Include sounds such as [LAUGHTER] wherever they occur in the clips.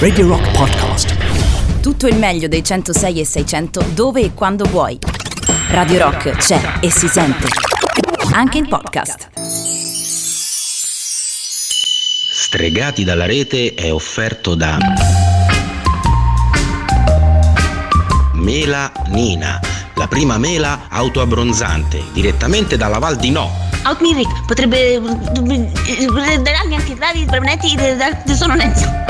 Radio Rock Podcast. Tutto il meglio dei 106 e 600 dove e quando vuoi. Radio Rock c'è e si sente. Anche in podcast. Stregati dalla rete è offerto da Mela Nina, la prima mela autoabbronzante, direttamente dalla Val di No. Outmiric potrebbe darmi anche dati permanenti del sonnolenza.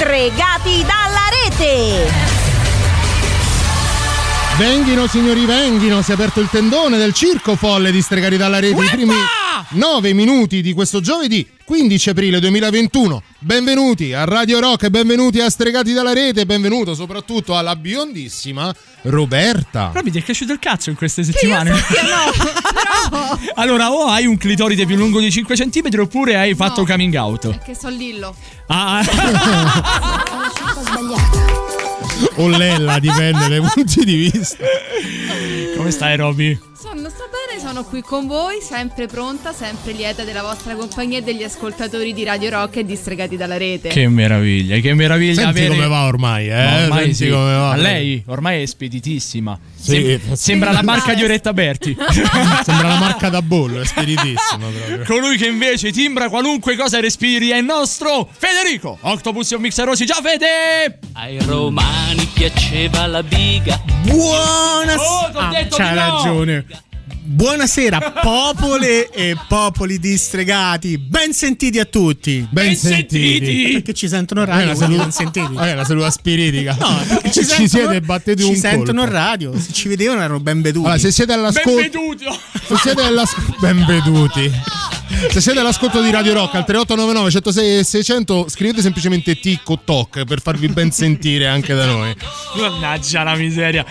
Stregati dalla rete! Venghino signori, venghino, si è aperto il tendone del circo folle di Stregati dalla rete. I primi 9 minuti di questo giovedì 15 aprile 2021. Benvenuti a Radio Rock e benvenuti a Stregati dalla rete. Benvenuto soprattutto alla biondissima Roberta. Mi ti è cresciuto il cazzo in queste settimane. [LAUGHS] no, allora, o hai un clitoride più lungo di 5 cm oppure hai fatto coming out. Che so Lillo. Ah, [LAUGHS] O Lella, dipende dai punti di vista. come stai, Roby? Sono, sto bene, sono qui con voi, sempre pronta, sempre lieta della vostra compagnia e degli ascoltatori di Radio Rock e distregati dalla rete. Che meraviglia, che meraviglia Senti avere. come va ormai, eh? Ma ormai Senti sì. come va. A lei ormai è speditissima. Sì, Sem- fa- sembra la marca di Oretta Berti. [LAUGHS] Sembra la marca da bollo, è spiritissima [LAUGHS] proprio. Colui che invece timbra qualunque cosa respiri è il nostro Federico Octopus e un mixer rossi. Ciao Fede! Ai romani piaceva la biga. Buona Oh, t'ho detto c'ha di no! Buonasera, popole e popoli distregati. Ben sentiti a tutti. Ben sentiti. Perché ci sentono radio, la saluta, ben sentiti. eh, la saluta spiritica. No, perché ci, ci sentono- siete batteti ci un sentono colpo. radio. Se ci vedevano erano ben veduti. Allora, se siete all'ascolto, Benvenuti! se siete all'ascolto, ben veduti. [LAUGHS] Se siete all'ascolto di Radio Rock al 3899 106 e 600, scrivete semplicemente tic o toc per farvi ben [LAUGHS] sentire anche da noi. Mannaggia la miseria.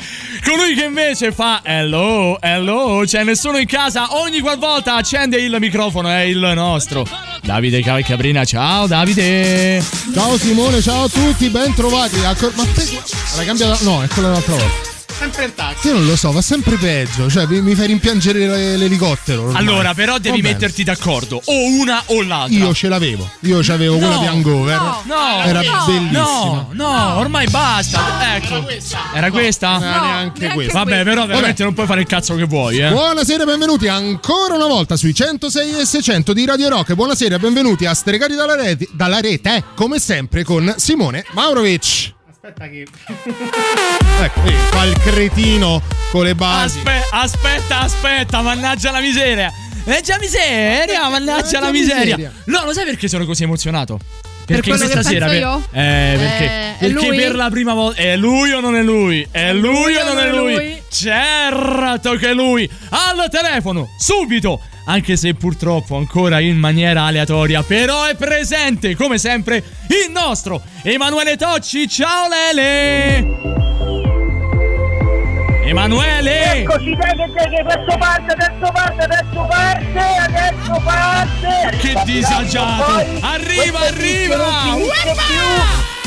Colui che invece fa hello, hello, c'è nessuno in casa, ogni qualvolta accende il microfono è il nostro. Davide Calcabrina, ciao Davide. Ciao Simone, ciao a tutti, ben trovati. Ma te, l'hai cambiata? No, è quella dell'altra volta. Sempre il taxi. Io non lo so, va sempre peggio. Cioè, mi, mi fai rimpiangere l'e- l'elicottero. ormai. Allora, però devi Va bene. metterti d'accordo, o una o l'altra. Io ce l'avevo. Io c'avevo quella di Hangover. No, Era no, bellissima. No, no, ormai basta. Ecco. Era questa? Non era neanche neanche questa. Vabbè, però veramente non puoi fare il cazzo che vuoi, eh. Buonasera e benvenuti ancora una volta sui 106 e 600 di Radio Rock. Buonasera e benvenuti a Stregati dalla rete, dalla rete eh, come sempre con Simone Maurovic. Aspetta che [LAUGHS] Ecco, vedi, fa il cretino con le basi. Aspe- aspetta, aspetta, mannaggia la miseria. Mannaggia la miseria, mannaggia la miseria. miseria. No, lo sai perché sono così emozionato? Perché che questa sera io? Eh, perché, Eh, perché lui? per la prima volta è lui o non è lui? È lui o non è lui? lui? Certo che è lui. Al telefono, subito. Anche se purtroppo ancora in maniera aleatoria, però è presente come sempre il nostro Emanuele Tocci. Ciao Lele! Emanuele! Eccoci, dai che dai che adesso parte, adesso parte, adesso parte, adesso che disagiato! Arriva, arriva!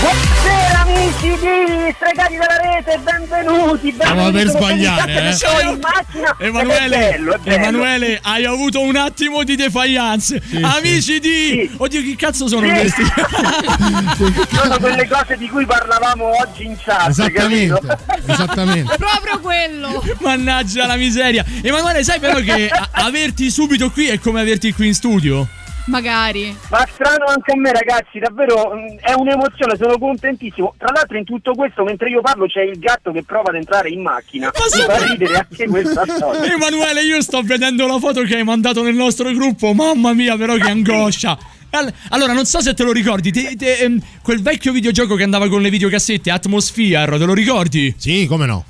Buonasera amici di Stregati della Rete, benvenuti, benvenuti. Stiamo per sbagliare, eh. Macchina Emanuele, è bello, è bello. Emanuele, hai avuto un attimo di defiance. Amici di. Oddio, chi cazzo sono Sì. questi? [LAUGHS] Sono quelle cose di cui parlavamo oggi in chat, Esattamente, capito? [LAUGHS] esattamente. Proprio quello. Mannaggia la miseria. Emanuele, sai però che [LAUGHS] averti subito qui è come averti qui in studio? Magari. Ma strano anche a me ragazzi, davvero mh, è un'emozione, sono contentissimo. Tra l'altro in tutto questo, mentre io parlo, c'è il gatto che prova ad entrare in macchina. Ma Mi fa ridere anche questa [LAUGHS] storia. Emanuele, io sto vedendo la foto che hai mandato nel nostro gruppo. Mamma mia, però che angoscia. All- Allora, non so se te lo ricordi, te- te- ehm, quel vecchio videogioco che andava con le videocassette, Atmosphere, te lo ricordi? Sì, come no?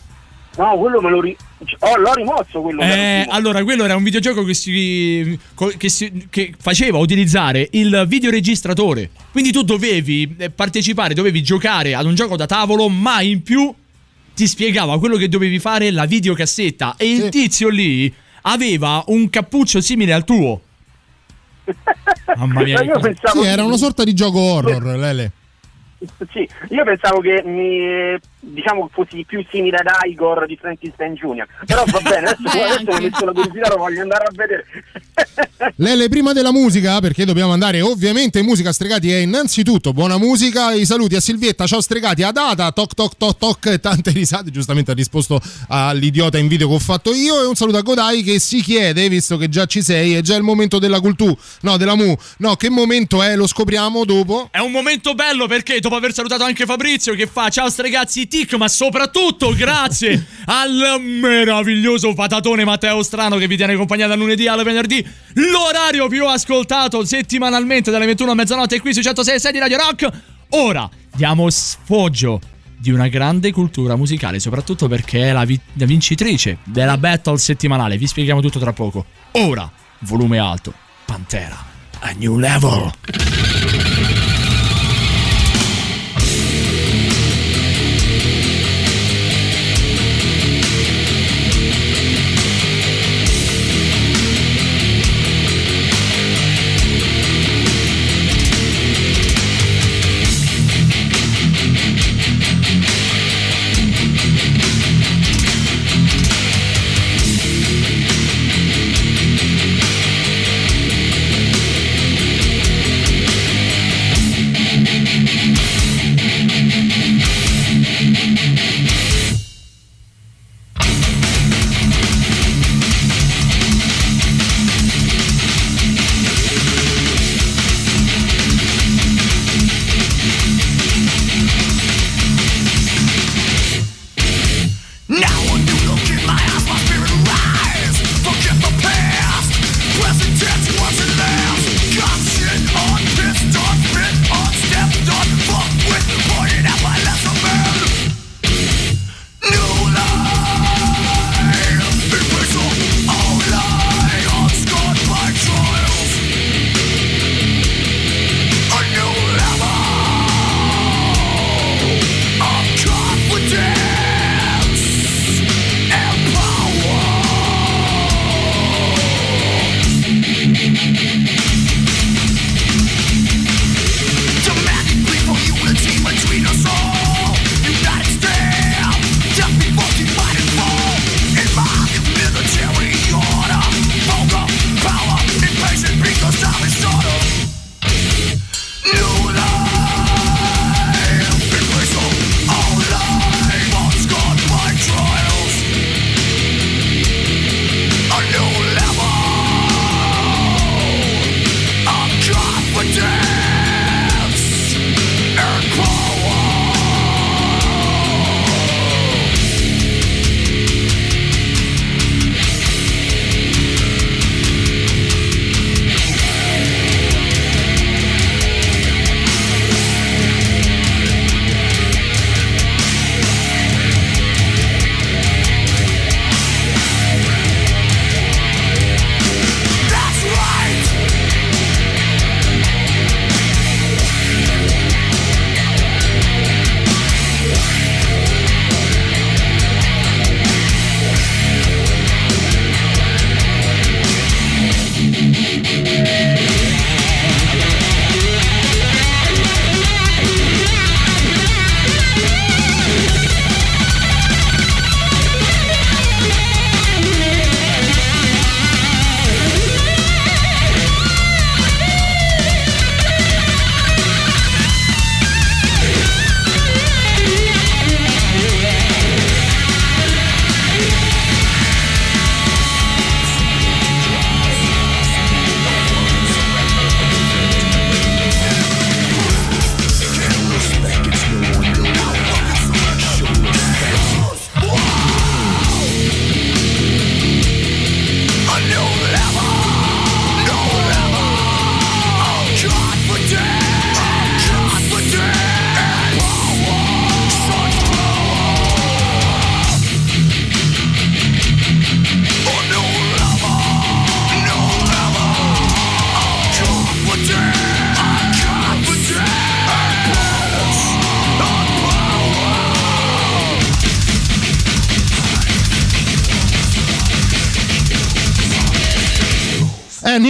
No, quello me lo ri... oh, l'ho rimosso quello. Eh, allora, quello era un videogioco che si, che si- che faceva utilizzare il videoregistratore. Quindi tu dovevi eh, partecipare, dovevi giocare ad un gioco da tavolo, ma in più ti spiegava quello che dovevi fare la videocassetta. E il tizio lì aveva un cappuccio simile al tuo. [LAUGHS] Mamma mia, io pensavo Sì, era una sorta di gioco horror, Lele. Sì, io pensavo che mi, diciamo fossi più simile ad Igor di Frankenstein Jr. Però va bene, adesso, [LAUGHS] adesso ho messo la curiosità, lo voglio andare a vedere. [LAUGHS] Lele, prima della musica, perché dobbiamo andare ovviamente in musica stregati, è innanzitutto buona musica. I saluti a Silvietta, ciao stregati, a Data, toc toc toc toc, e tante risate. Giustamente ha risposto all'idiota in video che ho fatto io. E un saluto a Godai che si chiede, visto che già ci sei, è già il momento della cultura, no, della mu. No, che momento è? Lo scopriamo dopo. È un momento bello perché dopo aver salutato anche Fabrizio che fa ciao stregazzi tic, ma soprattutto grazie [LAUGHS] al meraviglioso patatone Matteo Strano che vi tiene compagnia dal lunedì al venerdì, l'orario più ascoltato settimanalmente dalle 21 a mezzanotte qui su 106 di Radio Rock. Ora diamo sfoggio di una grande cultura musicale, soprattutto perché è la, vi- la vincitrice della battle settimanale. Vi spieghiamo tutto tra poco. Ora, volume alto, Pantera, a new level.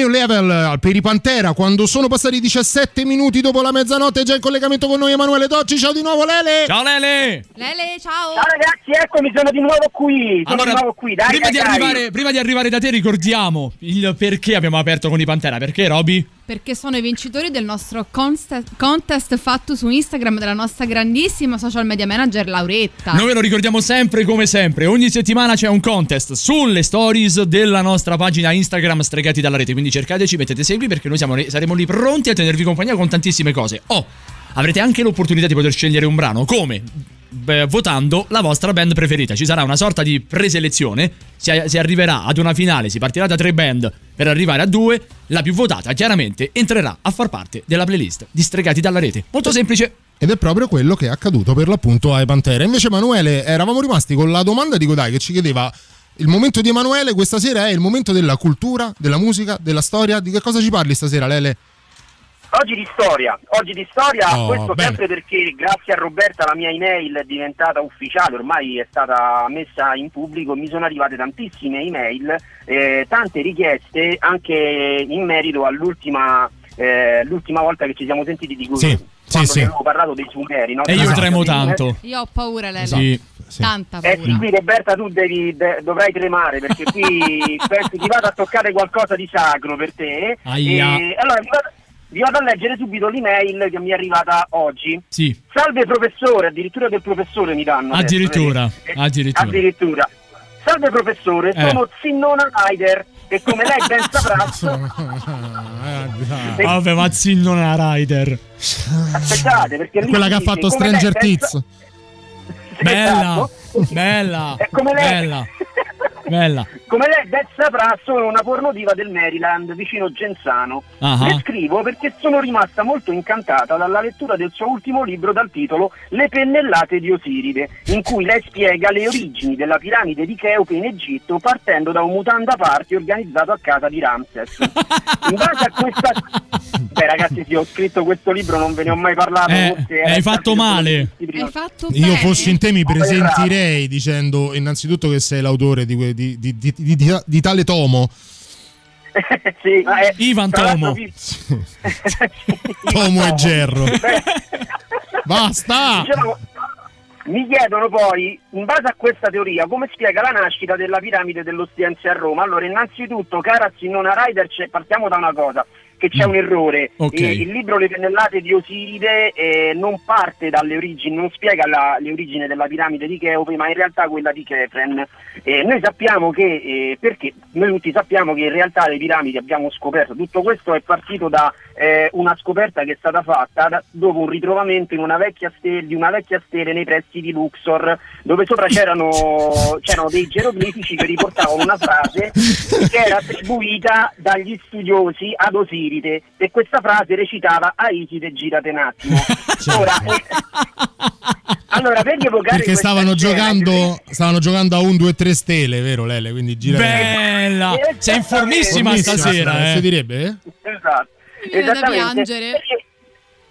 New Level per i Pantera quando sono passati 17 minuti dopo la mezzanotte. È già in collegamento con noi Emanuele Docci. Ciao di nuovo, Lele. Ciao, Lele. Lele, ciao. Ciao ragazzi, eccomi, sono di nuovo qui. Sono Allora, di nuovo qui. Dai, prima, dai, di dai. arrivare, prima di arrivare da te, ricordiamo il perché abbiamo aperto con i Pantera. Perché, Roby? Perché sono i vincitori del nostro contest, contest fatto su Instagram della nostra grandissima social media manager Lauretta. Noi ve lo ricordiamo sempre come sempre. Ogni settimana c'è un contest sulle stories della nostra pagina Instagram Stregati dalla rete. Quindi cercateci, mettete segui perché noi siamo, saremo lì pronti a tenervi compagnia con tantissime cose. Oh, avrete anche l'opportunità di poter scegliere un brano. Come? Beh, votando la vostra band preferita. Ci sarà una sorta di preselezione. Si, si arriverà ad una finale, si partirà da tre band per arrivare a due. La più votata, chiaramente, entrerà a far parte della playlist di Stregati dalla rete. Molto semplice. Ed è proprio quello che è accaduto per l'appunto ai Pantera. Invece, Emanuele, eravamo rimasti con la domanda di Godai che ci chiedeva. Il momento di Emanuele questa sera è il momento della cultura, della musica, della storia. Di che cosa ci parli stasera, Lele? Oggi di storia, oggi di storia, Oh, questo bene. sempre perché grazie a Roberta la mia email è diventata ufficiale, ormai è stata messa in pubblico, mi sono arrivate tantissime email, eh, tante richieste anche in merito all'ultima eh, l'ultima volta che ci siamo sentiti di cui Sì, sì, quando sì. avevo parlato dei Sumeri, no? E io tremo tanto. Io ho paura, Lele. Sì. Tanta Eh paura. sì, qui Roberta tu devi, de- dovrai tremare perché qui [LAUGHS] penso ti vado a toccare qualcosa di sacro per te. Aia. E allora vi vado, vi vado a leggere subito l'email che mi è arrivata oggi. Sì. Salve professore, addirittura del professore mi danno. adesso, Addirittura, vedi? addirittura. Addirittura. Salve professore, Eh. sono Zinnona Ryder e come lei ben [LAUGHS] saprà... Vabbè, ma zinno una rider. Aspettate, perché Quella che ha fatto Stranger ben Tits. [LAUGHS] Bella, Esatto. bella, È come lei- bella, [LAUGHS] bella. Come lei ben saprà, sono una pornodiva del Maryland, vicino Genzano. Ah. Le scrivo perché sono rimasta molto incantata dalla lettura del suo ultimo libro dal titolo Le pennellate di Osiride, in cui lei spiega le origini della piramide di Cheope in Egitto partendo da un mutanda party organizzato a casa di Ramses. In base a questa... Beh ragazzi, sì, ho scritto questo libro, non ve ne ho mai parlato. Eh, hai fatto male. Hai fatto Io bene. fossi in te mi presentirei dicendo innanzitutto che sei l'autore di, que- di- di- di- di- di- di tale tomo. [LAUGHS] sì, è- Ivan Tomo. vi- [LAUGHS] Tomo e Gerro. Basta! Dicevo, mi chiedono poi, in base a questa teoria, come spiega la nascita della piramide dell'Ostiense a Roma. Allora, innanzitutto, cara Signona Ryder, c'è- partiamo da una cosa, che c'è un errore. Ok. Eh, il libro Le pennellate di Osiride eh, non parte dalle origini, non spiega la- le origini della piramide di Cheope, ma in realtà quella di Chefren. Eh, noi sappiamo che, eh, perché noi tutti sappiamo che in realtà le piramidi abbiamo scoperto, tutto questo è partito da eh, una scoperta che è stata fatta da- dopo un ritrovamento in una vecchia stele, di una vecchia stele nei pressi di Luxor, dove sopra c'erano, [LAUGHS] c'erano dei geroglifici che riportavano una frase che era attribuita dagli studiosi ad Osiride e questa frase recitava a Iside girate un attimo. [LAUGHS] Ora, eh, [LAUGHS] allora per rievocare Perché stavano scena, giocando, stavano giocando a un 2 3 stele, vero Lele? Quindi gira Bella. Sei informissima stasera, Si eh. direbbe? eh? Esatto. Mi viene da piangere. Per-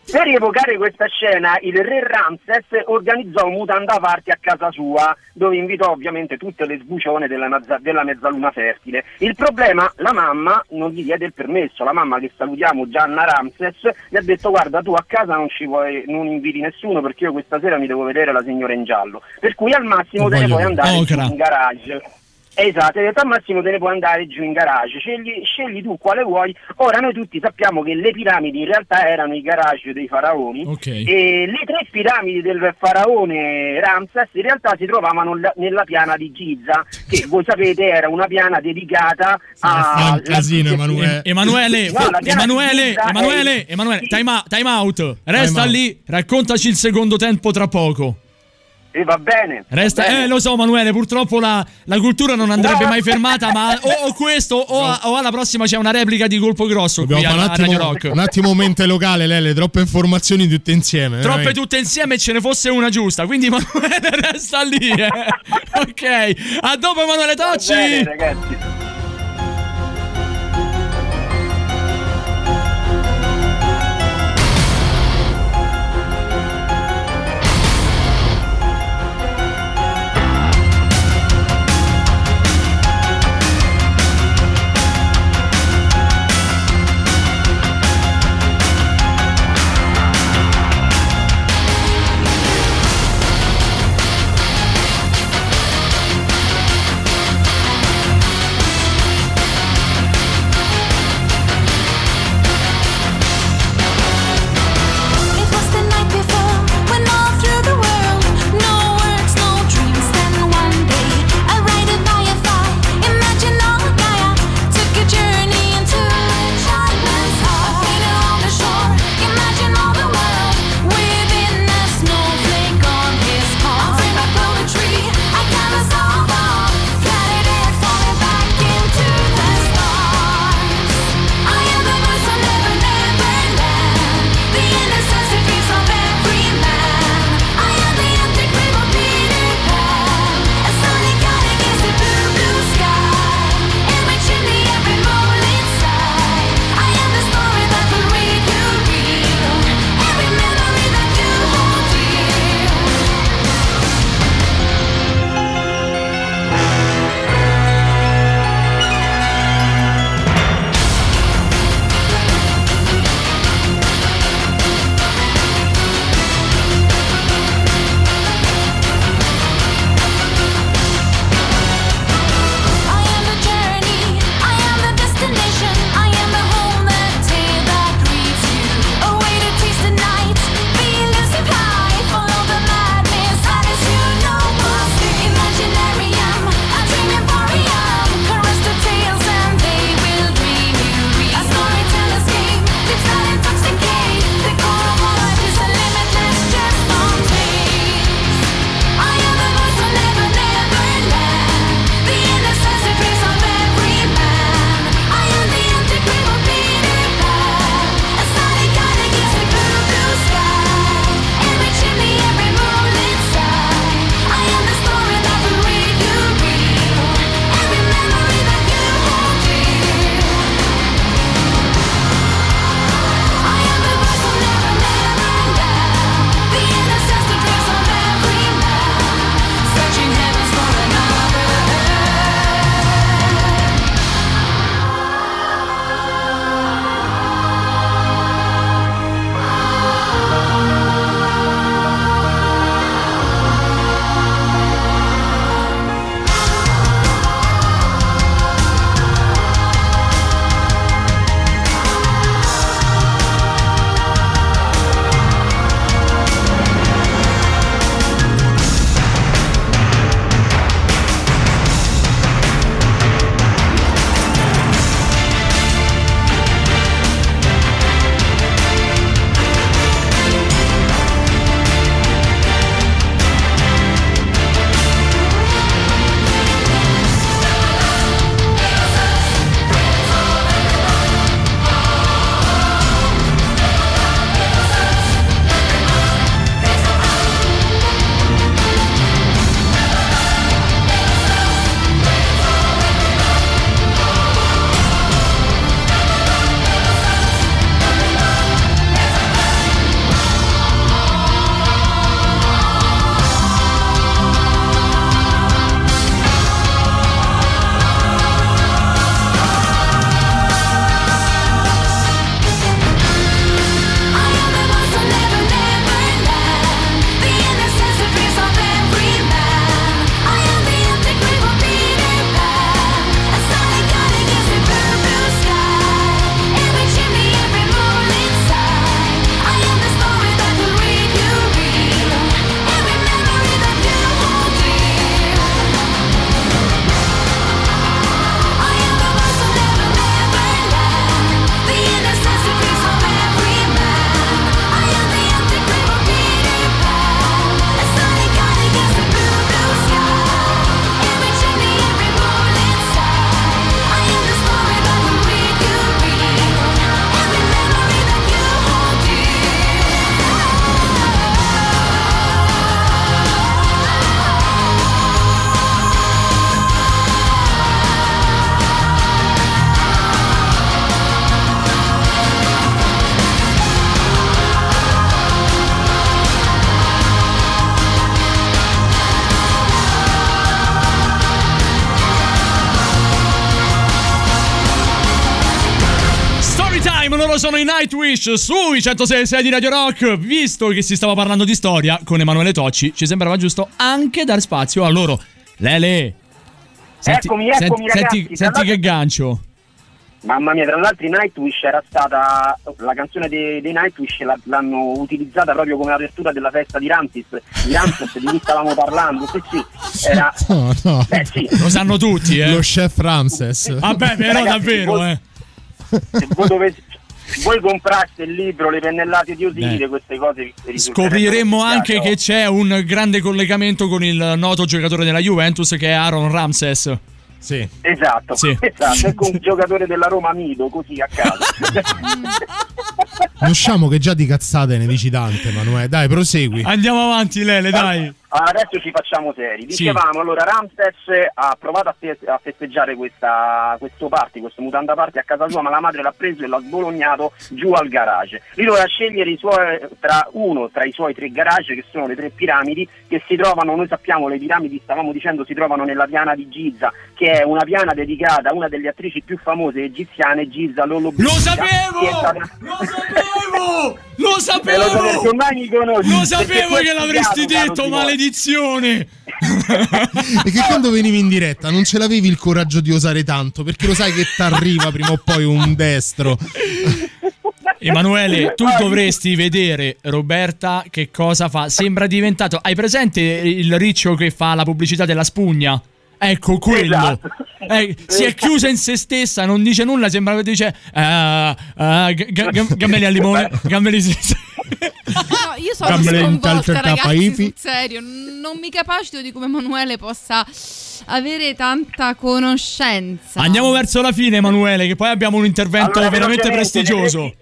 Per rievocare questa scena, il re Ramses organizzò un mutanda party a casa sua, dove invitò ovviamente tutte le sbucione della, mezza- della mezzaluna fertile. Il problema, la mamma non gli diede il permesso, la mamma che salutiamo, Gianna Ramses, gli ha detto guarda tu a casa non, ci vuoi, non inviti nessuno perché io questa sera mi devo vedere la signora in giallo. Per cui al massimo te ne puoi andare Ocra. in garage. Esatto, detto al massimo te ne puoi andare giù in garage, scegli, scegli tu quale vuoi. Ora noi tutti sappiamo che le piramidi in realtà erano i garage dei faraoni Ok. e le tre piramidi del faraone Ramses in realtà si trovavano la- nella piana di Giza, che voi sapete era una piana dedicata Fa a... un casino, Emanuele. Em- Emanuele, No, Emanuele, è- Emanuele, Emanuele, time out, time out. Resta Time out. lì, raccontaci il secondo tempo tra poco. E va bene. va Resta, bene. eh, lo so, Emanuele. Purtroppo la, la cultura non andrebbe No. mai fermata. Ma [LAUGHS] o, o questo, o, a- o alla prossima c'è una replica di colpo grosso qui a, un attimo, Rock. un attimo mente locale, Lele. Troppe informazioni tutte insieme. Troppe veramente. tutte insieme e ce ne fosse una giusta. Quindi [LAUGHS] Emanuele resta lì. eh. ok, a dopo, Emanuele Va Tocci. bene, ragazzi. Sui 106 di Radio Rock. Visto che si stava parlando di storia con Emanuele Tocci, ci sembrava giusto anche dar spazio a loro. Lele, senti, Eccomi, eccomi, senti, ragazzi, senti, che gancio. Mamma mia, tra l'altro i Nightwish era stata la canzone dei, dei Nightwish la- l'hanno utilizzata proprio come apertura della festa di Ramses, di Ramses di cui stavamo parlando. Sì, sì, era [LAUGHS] No, no. Beh, sì. Lo sanno tutti, eh. Lo chef Ramses. Vabbè, però Ragazzi, davvero, voi- eh. se voi, dovete- se voi compraste il libro Le pennellate di Osiride, Beh. queste cose vi risulterebbero Scopriremmo spiace, anche che c'è un grande collegamento con il noto giocatore della Juventus che è Aaron Ramses. Sì. Esatto, Sì. [LAUGHS] esatto, ecco un giocatore della Roma Mido, così a caso. [LAUGHS] Usciamo che già di cazzate ne dici tante, Emanuele. Dai, prosegui. Andiamo avanti, Lele, dai. [LAUGHS] Adesso ci facciamo seri. Sì. Dicevamo, allora Ramses ha provato a, fe- a festeggiare questa, questo party, questo mutanda party a casa sua, ma la madre l'ha preso e l'ha sbolognato giù al garage. Lui doveva scegliere suoi, tra uno tra i suoi tre garage, che sono le tre piramidi, che si trovano, noi sappiamo, le piramidi, stavamo dicendo, si trovano nella piana di Giza, che è una piana dedicata a una delle attrici più famose egiziane, Giza Lolo Lo sapevo! Lo sapevo! Lo sapevo! Lo sapevo che l'avresti detto, maledizione! E che quando venivi in diretta non ce l'avevi il coraggio di osare tanto, perché lo sai che t'arriva prima o poi un destro. Emanuele, tu dovresti vedere Roberta che cosa fa. Sembra diventato. Hai presente il riccio che fa la pubblicità della spugna? Ecco quello. Esatto. Eh, si è chiusa in se stessa, non dice nulla. Sembra che dice: ah, ah, g- g- g- Gambeli al limone, gambeli No, io sono Gambale in sconvolta, ragazzi, sul serio. Non mi capacito di come Emanuele possa avere tanta conoscenza. Andiamo verso la fine, Emanuele, che poi abbiamo un intervento Allora, veramente prestigioso.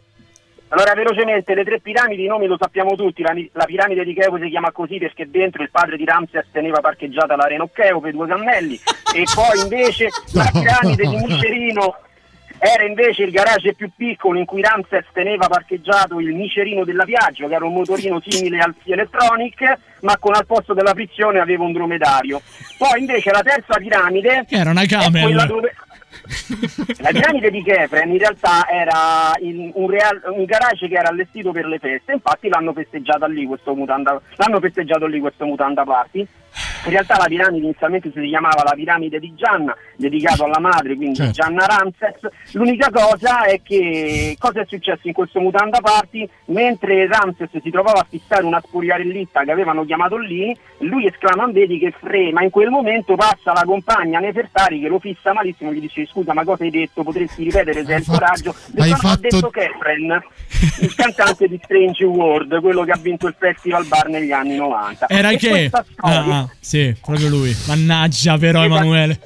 Allora, velocemente, le tre piramidi, i nomi lo sappiamo tutti. La, la piramide di Cheope si chiama così perché dentro il padre di Ramses teneva parcheggiata l'arena Cheope, due cammelli. e poi invece la [LAUGHS] piramide di Micerino era invece il garage più piccolo in cui Ramses teneva parcheggiato il Micerino della Piaggio, che era un motorino simile al Sea Electronic, ma con al posto della frizione aveva un dromedario. Poi invece la terza piramide era una dove... [LAUGHS] La piramide di Kefren in realtà era il- un, real- un garage che era allestito per le feste, infatti l'hanno festeggiata lì questo mutanda, l'hanno festeggiato lì questo mutanda party. In realtà la piramide inizialmente si chiamava la piramide di Gianna, dedicato alla madre, quindi Certo. Gianna Ramses. L'unica cosa è che cosa è successo in questo mutanda party? Mentre Ramses si trovava a fissare una spuriarellista che avevano chiamato lì, lui esclama vedi che frema, in quel momento passa la compagna Nefertari che lo fissa malissimo e gli dice scusa ma cosa hai detto? Potresti ripetere se hai il fatto- coraggio? hai Detto, "No, fatto- Ha detto Kefren, il cantante di Strange World, quello che ha vinto il Festival Bar negli anni 90. Era E che. questa storia- Ah, ah, sì, proprio lui. Mannaggia, però. Emanuele.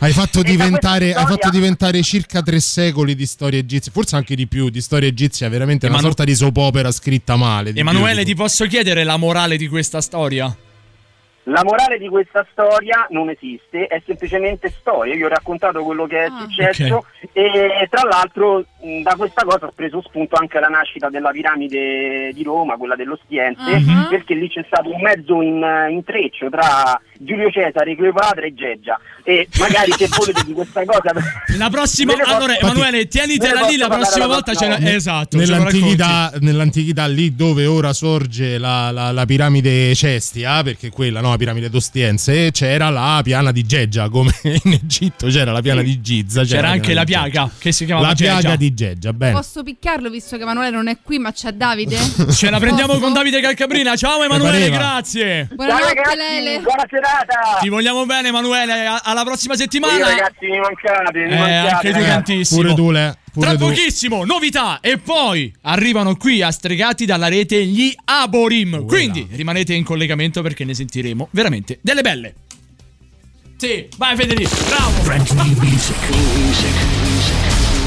Hai fatto, diventare, hai fatto diventare circa tre secoli di storia egizia, forse anche di più, di storia egizia, veramente una Emanu- sorta di soap opera scritta male. di Emanuele, più. ti posso chiedere la morale di questa storia? La morale di questa storia non esiste, è semplicemente storia. Io ho raccontato quello che è Ah. successo e tra l'altro da questa cosa ho preso spunto anche la nascita della piramide di Roma, quella dell'Ostiense, Ah. perché lì c'è stato un mezzo in, intreccio tra Giulio Cesare, Cleopatra e Geggia. E magari se volete di questa cosa... [LAUGHS] La prossima. Posso- Allora, Emanuele, tienitela lì. La prossima volta la la. prossima Esatto. Nell'antichità, nell'antichità, lì dove ora sorge la, la- la piramide Cestia, perché quella no, la piramide d'Ostiense, c'era la piana di Geggia, come [LAUGHS] in Egitto c'era la piana di Giza. C'era anche la piaga che si chiamava La piaga di Geggia, bene. Posso picchiarlo visto che Emanuele non è qui, ma c'è Davide? [LAUGHS] Ce la prendiamo Posso? con Davide Calcabrina. Ciao Emanuele, grazie. Buonanotte, Lele. buona serata! Ti vogliamo bene, Emanuele. Alla prossima settimana. ragazzi mi mancate, mi Eh, mancate, anche tu ragazzi. tantissimo. Pure tu, Le. Tra tu. pochissimo, novità. E poi arrivano qui a stregati dalla rete gli Aborim. Quindi rimanete in collegamento perché ne sentiremo veramente delle belle. Sì, vai Federico, bravo. Brand new music.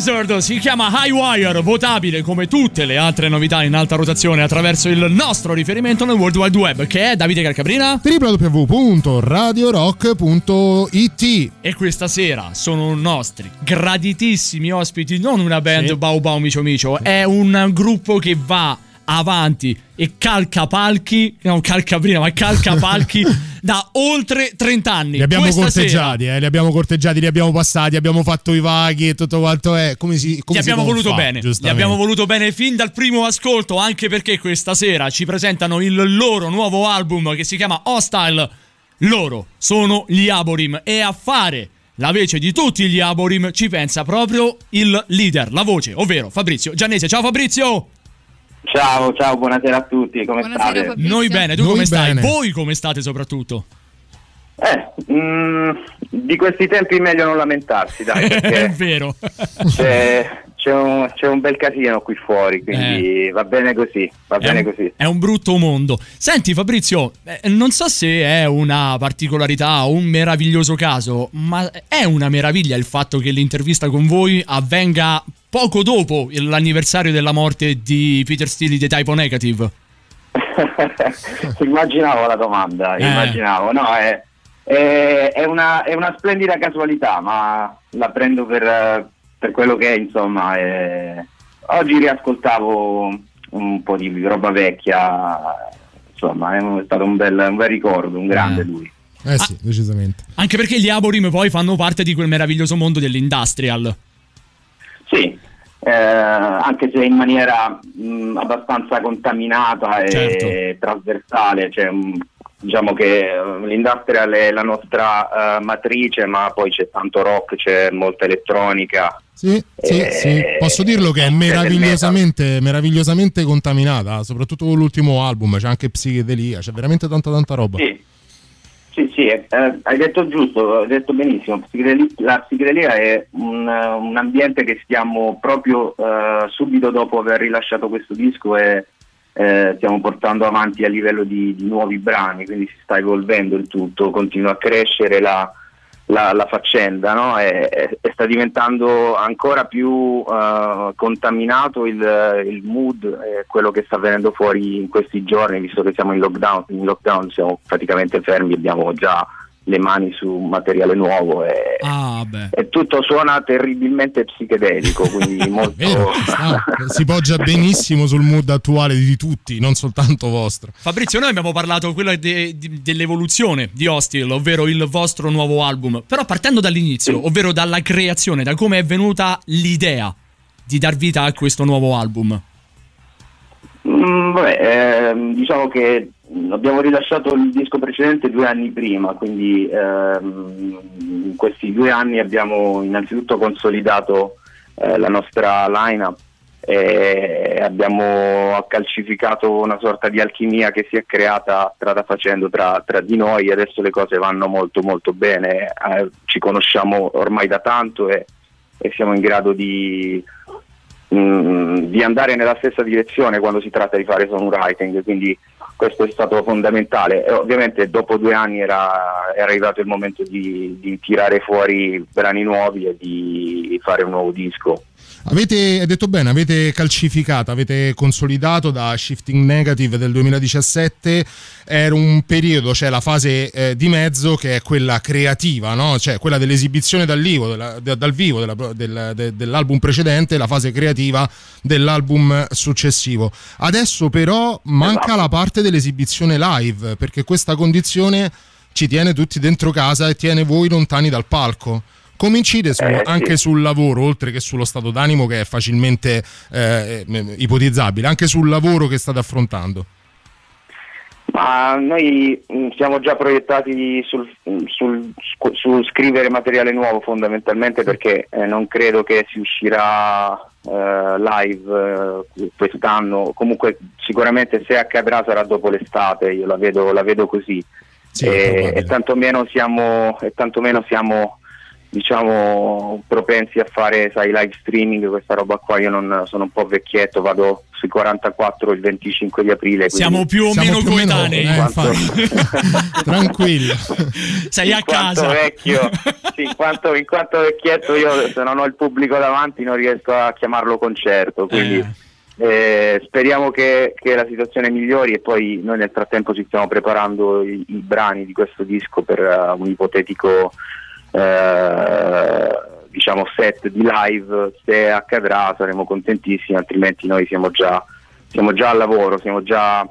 Lizard si chiama Highwire, votabile come tutte le altre novità in alta rotazione attraverso il nostro riferimento nel World Wide Web, che è Davide Calcabrina. www.radiorock.it E questa sera sono nostri graditissimi ospiti, non una band Sì. Bau Bau Micio Micio, è un gruppo che va avanti e calca palchi, non calca prima, ma calca palchi [LAUGHS] da oltre 30 anni. Li abbiamo Questa corteggiati, eh, li abbiamo corteggiati, li abbiamo passati, abbiamo fatto i vaghi e tutto quanto è. Come si, come si abbiamo può voluto bene, giustamente. abbiamo voluto bene fin dal primo ascolto, anche perché questa sera ci presentano il loro nuovo album che si chiama Hostile. Loro sono gli Aborim e a fare la voce di tutti gli Aborim ci pensa proprio il leader, la voce, ovvero Fabrizio Giannese. Ciao Fabrizio! Ciao, ciao, buonasera a tutti, come state? Noi bene, tu Noi come stai? bene. Voi come state soprattutto? Eh, mm, di questi tempi è meglio non lamentarsi, dai, [LAUGHS] È vero. c'è, c'è un, c'è un bel casino qui fuori, quindi va bene così, va È bene un, così. è un brutto mondo. Senti Fabrizio, eh, non so se è una particolarità o un meraviglioso caso, ma è una meraviglia il fatto che l'intervista con voi avvenga poco dopo l'anniversario della morte di Peter Steele di Typo Negative. [LAUGHS] immaginavo la domanda, Eh. immaginavo. No, è, è- è una, è una splendida casualità, ma la prendo per, per quello che è, insomma. è- Oggi riascoltavo un po' di roba vecchia, insomma, è, stato un bel, un bel ricordo, un grande lui. Eh sì, decisamente. Anche perché gli Aborim poi fanno parte di quel meraviglioso mondo dell'industrial. Sì, eh, anche se in maniera mh, abbastanza contaminata e Certo. trasversale, cioè, mh, diciamo che eh, l'industrial è la nostra eh, matrice, ma poi c'è tanto rock, c'è molta elettronica. Sì, sì, Eh, sì. Posso dirlo che è meravigliosamente, meravigliosamente contaminata, soprattutto con l'ultimo album, c'è anche psichedelia, c'è veramente tanta tanta roba. Sì, sì, sì, eh, hai detto giusto, hai detto benissimo. La psichedelia è un, un ambiente che stiamo proprio eh, subito dopo aver rilasciato questo disco e eh, stiamo portando avanti a livello di, di nuovi brani, quindi si sta evolvendo il tutto, continua a crescere la, la- la faccenda no? e, e- sta diventando ancora più eh, contaminato il, il mood, eh, quello che sta venendo fuori in questi giorni, visto che siamo in lockdown, in lockdown siamo praticamente fermi, abbiamo già le mani su materiale nuovo e, Ah, beh. e tutto suona terribilmente psichedelico, quindi [LAUGHS] molto... Vero, sta. si poggia benissimo sul mood attuale di tutti, non soltanto vostro. Fabrizio, noi abbiamo parlato quello de- di- dell'evoluzione di Hostile, ovvero il vostro nuovo album. Però partendo dall'inizio, ovvero dalla creazione, da come è venuta l'idea di dar vita a questo nuovo album. Mm, vabbè, ehm, diciamo che abbiamo rilasciato il disco precedente due anni prima, quindi ehm, in questi due anni abbiamo innanzitutto consolidato eh, la nostra line-up e abbiamo calcificato una sorta di alchimia che si è creata strada facendo tra, tra di noi. Adesso le cose vanno molto molto bene, eh, ci conosciamo ormai da tanto e, e siamo in grado di, mm, di andare nella stessa direzione quando si tratta di fare songwriting, quindi questo è stato fondamentale. E ovviamente dopo due anni era, era arrivato il momento di, di tirare fuori brani nuovi e di fare un nuovo disco. Avete, detto bene, avete calcificato, avete consolidato da Shifting Negative del 2017, era un periodo, c'è la fase eh, di mezzo che è quella creativa, no? cioè quella dell'esibizione dal vivo, della- de- dal vivo della- del- de- dell'album precedente, la fase creativa dell'album successivo. Adesso però manca la parte dell'esibizione live, perché questa condizione ci tiene tutti dentro casa e tiene voi lontani dal palco. Come incide su- Eh, sì. anche sul lavoro, oltre che sullo stato d'animo che è facilmente eh, eh, ipotizzabile, anche sul lavoro che state affrontando? Ma noi mh, siamo già proiettati sul, sul- su, su scrivere materiale nuovo fondamentalmente perché eh, non credo che si uscirà eh, live eh, quest'anno, comunque sicuramente se accadrà sarà dopo l'estate, io la vedo, la vedo così. e, e tantomeno siamo, e tantomeno siamo diciamo propensi a fare sai, live streaming, questa roba qua, io non sono un po' vecchietto, vado sui 44 il 25 di aprile. Siamo più o meno coetanei. eh, quanto- [LAUGHS] Tranquillo. Sei a in quanto casa. vecchio, sì, in, quanto, in quanto vecchietto io se non ho il pubblico davanti non riesco a chiamarlo concerto, quindi eh, speriamo che, che la situazione migliori e poi noi nel frattempo ci stiamo preparando i, i brani di questo disco per eh, un ipotetico eh, diciamo set di live, se accadrà saremo contentissimi, altrimenti noi siamo già, siamo già al lavoro, siamo già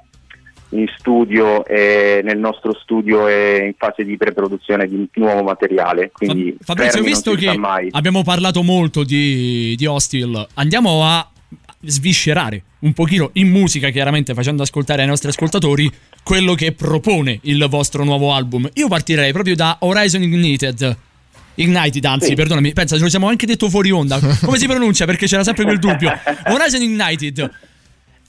in studio e nel nostro studio è in fase di preproduzione di nuovo materiale. Quindi Fabrizio, visto che abbiamo parlato molto di, di Hostile, andiamo a sviscerare un pochino in musica, chiaramente facendo ascoltare ai nostri ascoltatori quello che propone il vostro nuovo album. Io partirei proprio da Horizon Ignited. Ignited, anzi, Sì. perdonami, pensa, ce lo siamo anche detto fuori onda. [LAUGHS] Come si pronuncia? Perché c'era sempre quel dubbio. Horizon Ignited.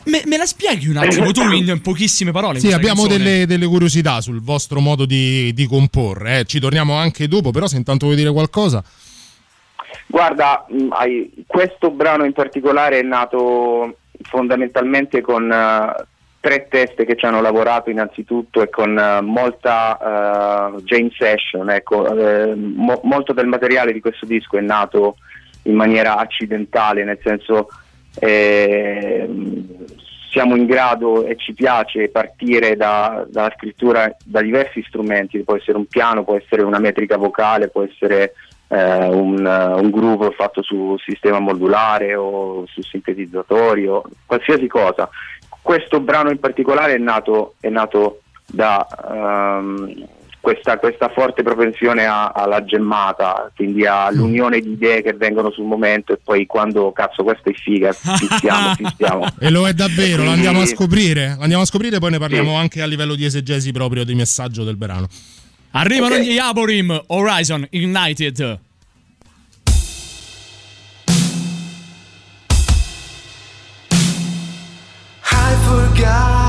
Me, me la spieghi un attimo tu in pochissime parole? Sì, abbiamo delle, delle curiosità sul vostro modo di, di comporre, eh. ci torniamo anche dopo, però se intanto vuoi dire qualcosa... Guarda, hai- questo brano in particolare è nato fondamentalmente con eh, tre teste che ci hanno lavorato innanzitutto e con eh, molta eh, jam session. Ecco, eh, mo- molto del materiale di questo disco è nato in maniera accidentale, nel senso eh, siamo in grado e ci piace partire da- dalla scrittura da diversi strumenti, può essere un piano, può essere una metrica vocale, può essere eh, un, un groove fatto su sistema modulare o su sintetizzatori o qualsiasi cosa. Questo brano in particolare è nato, è nato da ehm, questa, questa forte propensione a- alla gemmata, quindi all'unione di idee che vengono sul momento e poi quando cazzo questo è figa, fissiamo, [LAUGHS] fissiamo. E lo è davvero, lo andiamo a scoprire. Lo andiamo a scoprire, poi ne parliamo anche a livello di esegesi proprio di messaggio del brano. Arrivano Ok. gli Aborim Horizon Ignited. I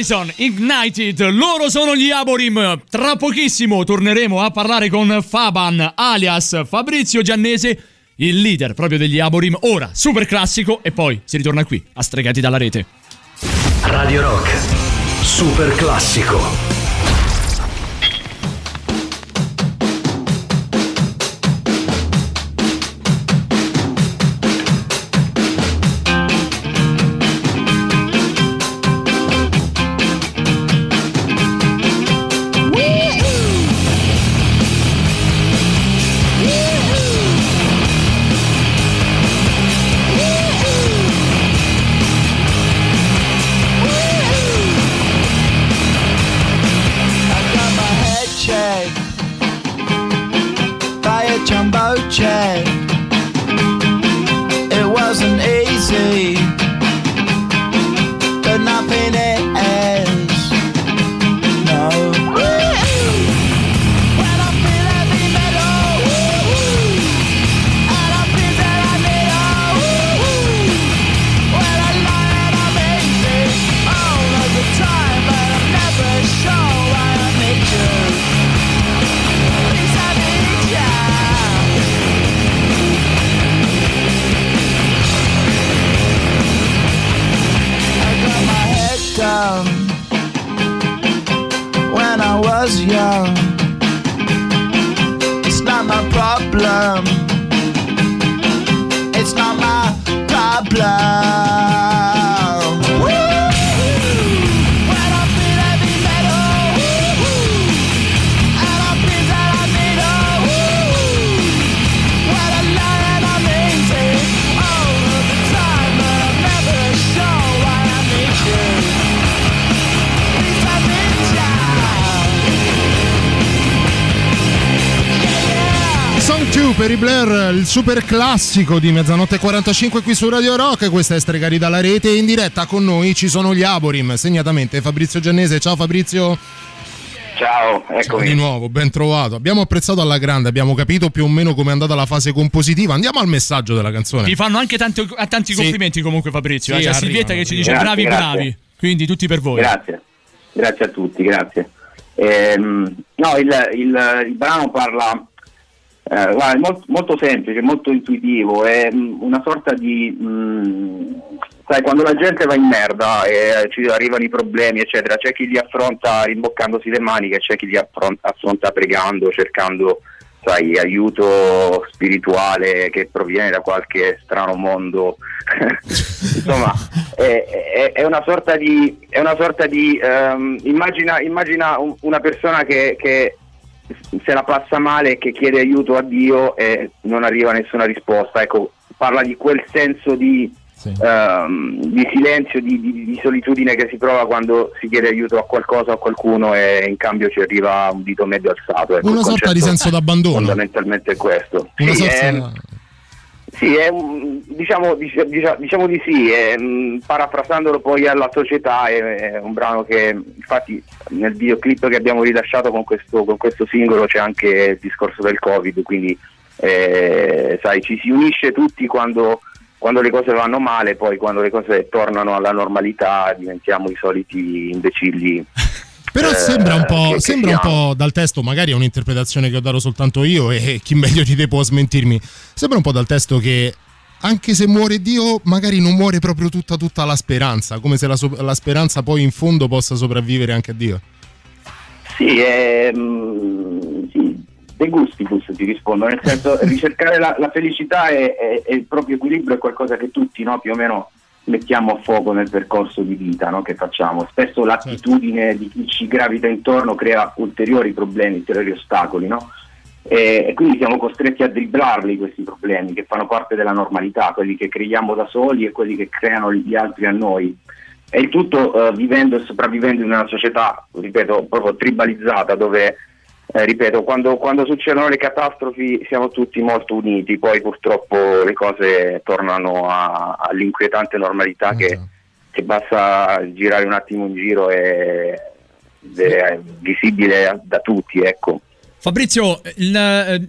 Horizon Ignited, loro sono gli Aborim. Tra pochissimo torneremo a parlare con Faban, alias Fabrizio Giannese, il leader proprio degli Aborim. Ora, super classico, e poi si ritorna qui, a Stregati dalla rete. Radio Rock, super classico. Super classico di mezzanotte e 45 qui su Radio Rock. Questa è Stregari dalla rete. In diretta con noi ci sono gli Aborim, segnatamente Fabrizio Giannese. Ciao Fabrizio. Ciao, Ciao eccomi. di nuovo, ben trovato. Abbiamo apprezzato alla grande, abbiamo capito più o meno come è andata la fase compositiva. Andiamo al messaggio della canzone. Ti fanno anche tanti, tanti Sì. complimenti comunque Fabrizio. Sì, eh. C'è arrivano, Silvietta che ci dice arrivano. bravi Grazie, bravi. Quindi tutti per voi. Grazie, grazie a tutti, grazie. Ehm, no, il, il- il brano parla, eh, guarda, è molto, molto semplice, molto intuitivo, è mm, una sorta di... mm, sai, quando la gente va in merda e ci arrivano i problemi, eccetera, c'è chi li affronta rimboccandosi le maniche, c'è chi li affronta, pregando, cercando sai, aiuto spirituale che proviene da qualche strano mondo. [LAUGHS] Insomma, è, è- è una sorta di, una sorta di ehm, immagina, immagina un- una persona che, che se la passa male e che chiede aiuto a Dio e non arriva nessuna risposta. Ecco, parla di quel senso di, ehm, di silenzio, di, di- di solitudine che si prova quando si chiede aiuto a qualcosa o a qualcuno e in cambio ci arriva un dito medio alzato. Ecco, Una sorta di senso d'abbandono. Fondamentalmente è questo. Una Sì, sorta- è- sì, è diciamo, dic- dic- diciamo di sì, è, mh, parafrasandolo poi alla società è, è un brano che infatti nel videoclip che abbiamo rilasciato con questo, con questo singolo c'è anche il discorso del Covid, quindi eh, sai, ci si unisce tutti quando, quando le cose vanno male, poi quando le cose tornano alla normalità diventiamo i soliti imbecilli. [LAUGHS] Però eh, sembra un po', che- che sembra un siamo. po' dal testo, magari è un'interpretazione che ho dato soltanto io e [LAUGHS] chi meglio di te può smentirmi. Sembra un po' dal testo che anche se muore Dio, magari non muore proprio tutta, tutta la speranza, come se la, so- la speranza poi in fondo possa sopravvivere anche a Dio. Sì, è, mm, sì, de gustibus ti rispondo, nel senso [LAUGHS] ricercare la, la felicità e, e- e il proprio equilibrio è qualcosa che tutti no, più o meno mettiamo a fuoco nel percorso di vita no, che facciamo. Spesso l'attitudine di chi ci gravita intorno crea ulteriori problemi, ulteriori ostacoli, no? E, e quindi siamo costretti a dribblarli questi problemi che fanno parte della normalità, quelli che creiamo da soli e quelli che creano gli altri a noi. E il tutto eh, vivendo e sopravvivendo in una società, ripeto, proprio tribalizzata, dove, eh, ripeto, quando, quando succedono le catastrofi siamo tutti molto uniti, poi purtroppo le cose tornano a- all'inquietante normalità che, che basta girare un attimo in giro e ed è visibile da tutti, ecco. Fabrizio, il, eh,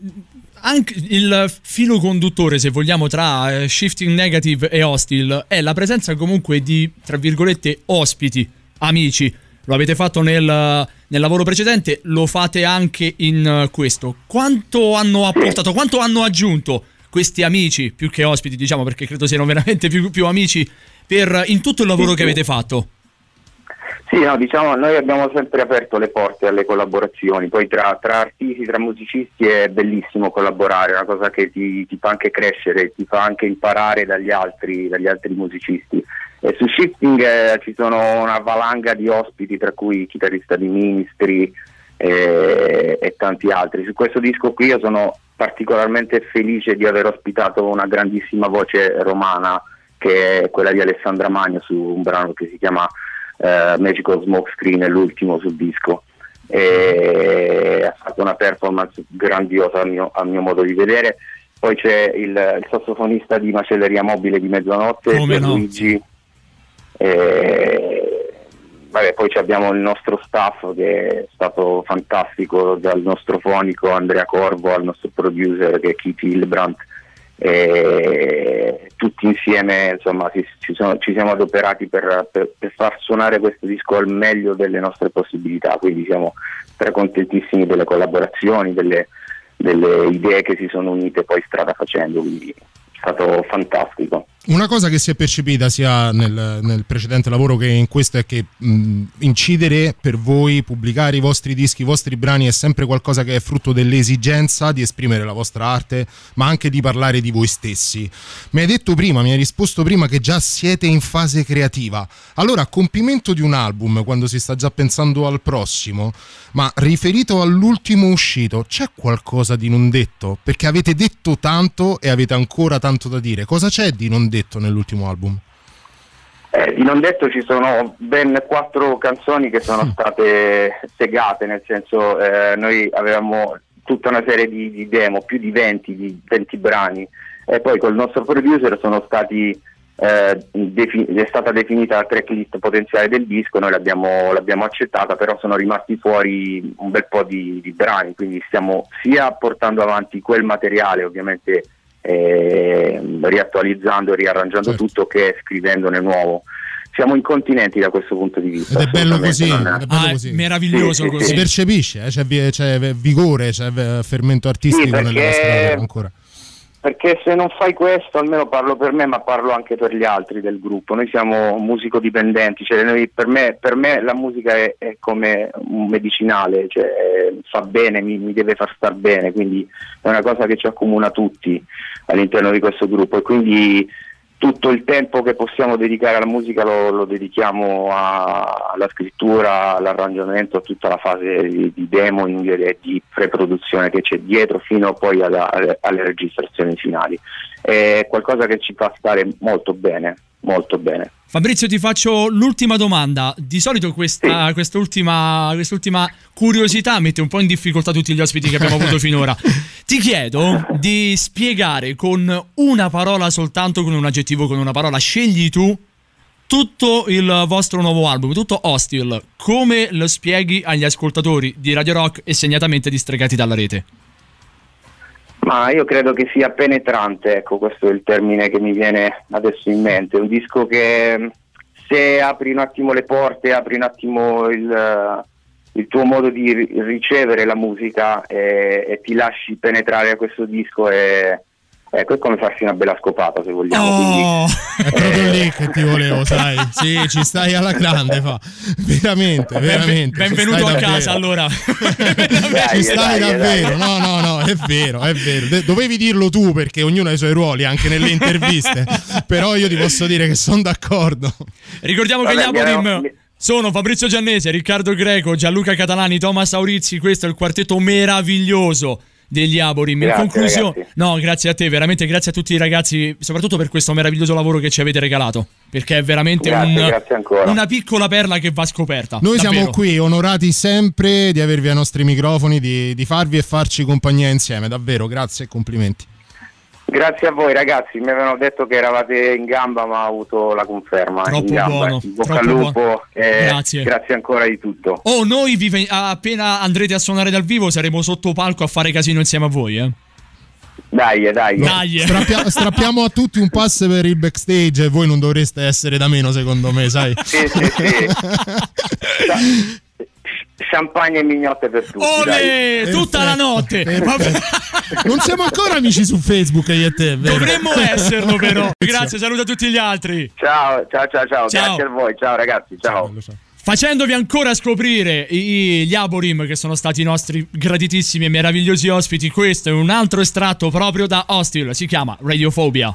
anche il filo conduttore, se vogliamo, tra eh, Shifting Negative e Hostile è la presenza comunque di, tra virgolette, ospiti amici. Lo avete fatto nel, nel lavoro precedente, lo fate anche in eh, questo. Quanto hanno apportato, quanto hanno aggiunto questi amici, più che ospiti, diciamo, perché credo siano veramente più, più amici, per, in tutto il lavoro che avete fatto? Sì, no, diciamo, noi abbiamo sempre aperto le porte alle collaborazioni, poi tra, tra artisti, tra musicisti è bellissimo collaborare, è una cosa che ti, ti fa anche crescere, ti fa anche imparare dagli altri, dagli altri musicisti. E su Shifting eh, ci sono una valanga di ospiti, tra cui il chitarrista di Ministry eh, e tanti altri. Su questo disco qui io sono particolarmente felice di aver ospitato una grandissima voce romana che è quella di Alessandra Magno su un brano che si chiama eh, Magical Smoke Screen, è l'ultimo sul disco. E ha fatto una performance grandiosa a mio, a mio modo di vedere. Poi c'è il, il sassofonista di Macelleria Mobile di Mezzanotte, Come no? Luigi. Vabbè, poi abbiamo il nostro staff che è stato fantastico, dal nostro fonico Andrea Corvo al nostro producer che è Keith Hilbrandt. E tutti insieme insomma, ci, ci sono- ci siamo adoperati per, per- per far suonare questo disco al meglio delle nostre possibilità, quindi siamo stracontentissimi delle collaborazioni, delle, delle idee che si sono unite poi strada facendo, quindi è stato fantastico. Una cosa che si è percepita sia nel, nel precedente lavoro che in questo è che mh, incidere per voi, pubblicare i vostri dischi, i vostri brani è sempre qualcosa che è frutto dell'esigenza di esprimere la vostra arte, ma anche di parlare di voi stessi. Mi hai detto prima, mi hai risposto prima che già siete in fase creativa. Allora, a compimento di un album, quando si sta già pensando al prossimo, ma riferito all'ultimo uscito, c'è qualcosa di non detto? Perché avete detto tanto e avete ancora tanto da dire. Cosa c'è di non detto nell'ultimo album? Eh, di non detto ci sono ben quattro canzoni che sono state segate, nel senso eh, noi avevamo tutta una serie di, di demo, più di 20, di 20 brani e poi col nostro producer sono stati, eh, defi- è stata definita la tracklist potenziale del disco, noi l'abbiamo, l'abbiamo accettata, però sono rimasti fuori un bel po' di, di brani, quindi stiamo sia portando avanti quel materiale ovviamente eh, riattualizzando, riarrangiando tutto che scrivendone nuovo. Siamo incontinenti da questo punto di vista. Ed è bello così, non è bello Ah, così. meraviglioso Sì, sì, così. Si percepisce, eh, c'è, c'è vigore, c'è fermento artistico Sì, nelle perché- vostre opere ancora. Perché se non fai questo, almeno parlo per me, ma parlo anche per gli altri del gruppo. Noi siamo musicodipendenti, cioè noi- per, me, per me la musica è, è come un medicinale, cioè eh, fa bene, mi, mi deve far star bene, quindi è una cosa che ci accomuna tutti all'interno di questo gruppo e quindi tutto il tempo che possiamo dedicare alla musica lo, lo dedichiamo a- alla scrittura, all'arrangiamento, a tutta la fase di, di demo e di pre-produzione che c'è dietro fino poi alla- alle registrazioni finali. È qualcosa che ci fa stare molto bene, molto bene. Fabrizio, ti faccio l'ultima domanda. Di solito questa, quest'ultima, quest'ultima curiosità mette un po' in difficoltà tutti gli ospiti che abbiamo avuto [LAUGHS] finora. Ti chiedo di spiegare con una parola soltanto, con un aggettivo, con una parola, scegli tu tutto il vostro nuovo album, tutto Hostile. Come lo spieghi agli ascoltatori di Radio Rock e segnatamente di Stregati dalla rete? Ma io credo che sia penetrante, ecco, questo è il termine che mi viene adesso in mente. Un disco che mh, se apri un attimo le porte, apri un attimo il, eh, il tuo modo di ri- ricevere la musica e, e ti lasci penetrare a questo disco è, ecco, è come farsi una bella scopata se vogliamo. Quindi, È proprio lì che ti volevo, sai? Sì, ci stai alla grande, fa. Veramente, veramente. Benvenuto a davvero. casa allora. [LAUGHS] Ci stai davvero, no, no, no, è vero, è vero. Dovevi dirlo tu perché ognuno ha i suoi ruoli anche nelle interviste. [LAUGHS] Però io ti posso dire che sono d'accordo. Ricordiamo che gli Vabbè, mi Abodim ero- sono Fabrizio Giannese, Riccardo Greco, Gianluca Catalani, Thomas Aurizzi. Questo è il quartetto meraviglioso degli Aborim. In conclusione, ragazzi. no, grazie a te, veramente grazie a tutti i ragazzi, soprattutto per questo meraviglioso lavoro che ci avete regalato. Perché è veramente Grazie, un- grazie una piccola perla che va scoperta. Noi siamo davvero. qui onorati sempre di avervi ai nostri microfoni, di, di farvi e farci compagnia insieme. Davvero, grazie e complimenti. Grazie a voi ragazzi, mi avevano detto che eravate in gamba ma ho avuto la conferma. Troppo in gamba. buono, In bocca al lupo Grazie. grazie ancora di tutto. Oh, noi vi appena andrete a suonare dal vivo saremo sotto palco a fare casino insieme a voi, eh. Dai, dai. Strappia- [LAUGHS] strappiamo a tutti un pass per il backstage e voi non dovreste essere da meno, secondo me, sai? Sì, sì, sì. [LAUGHS] Champagne e mignotte per tutti. Olè, dai. tutta la notte. Vabbè. [LAUGHS] Non siamo ancora amici su Facebook io e te, vero? Dovremmo esserlo però. [LAUGHS] Grazie, saluto a tutti gli altri. Ciao, ciao, ciao, ciao, Ciao. Grazie a voi. Ciao ragazzi, ciao. Facendovi ancora scoprire i- gli Aborim che sono stati i nostri graditissimi e meravigliosi ospiti, questo è un altro estratto proprio da Hostil, si chiama Radiophobia.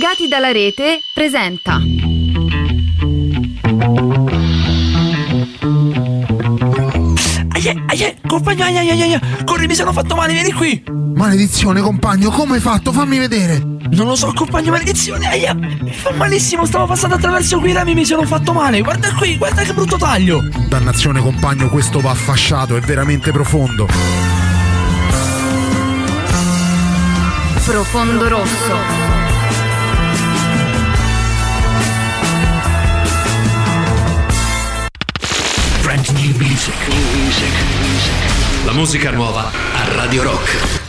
Stregati dalla rete presenta Aie, aie, compagno, aie, aie, aie, corri, mi sono fatto male, vieni qui. Maledizione, compagno, come hai fatto? Fammi vedere. Non lo so, compagno, maledizione, aia, mi fa malissimo, stavo passando attraverso quei rami, mi sono fatto male. Guarda qui, guarda che brutto taglio. Dannazione, compagno, questo va fasciato, è veramente profondo. Profondo Rosso. Music. La musica nuova a Radio Rock.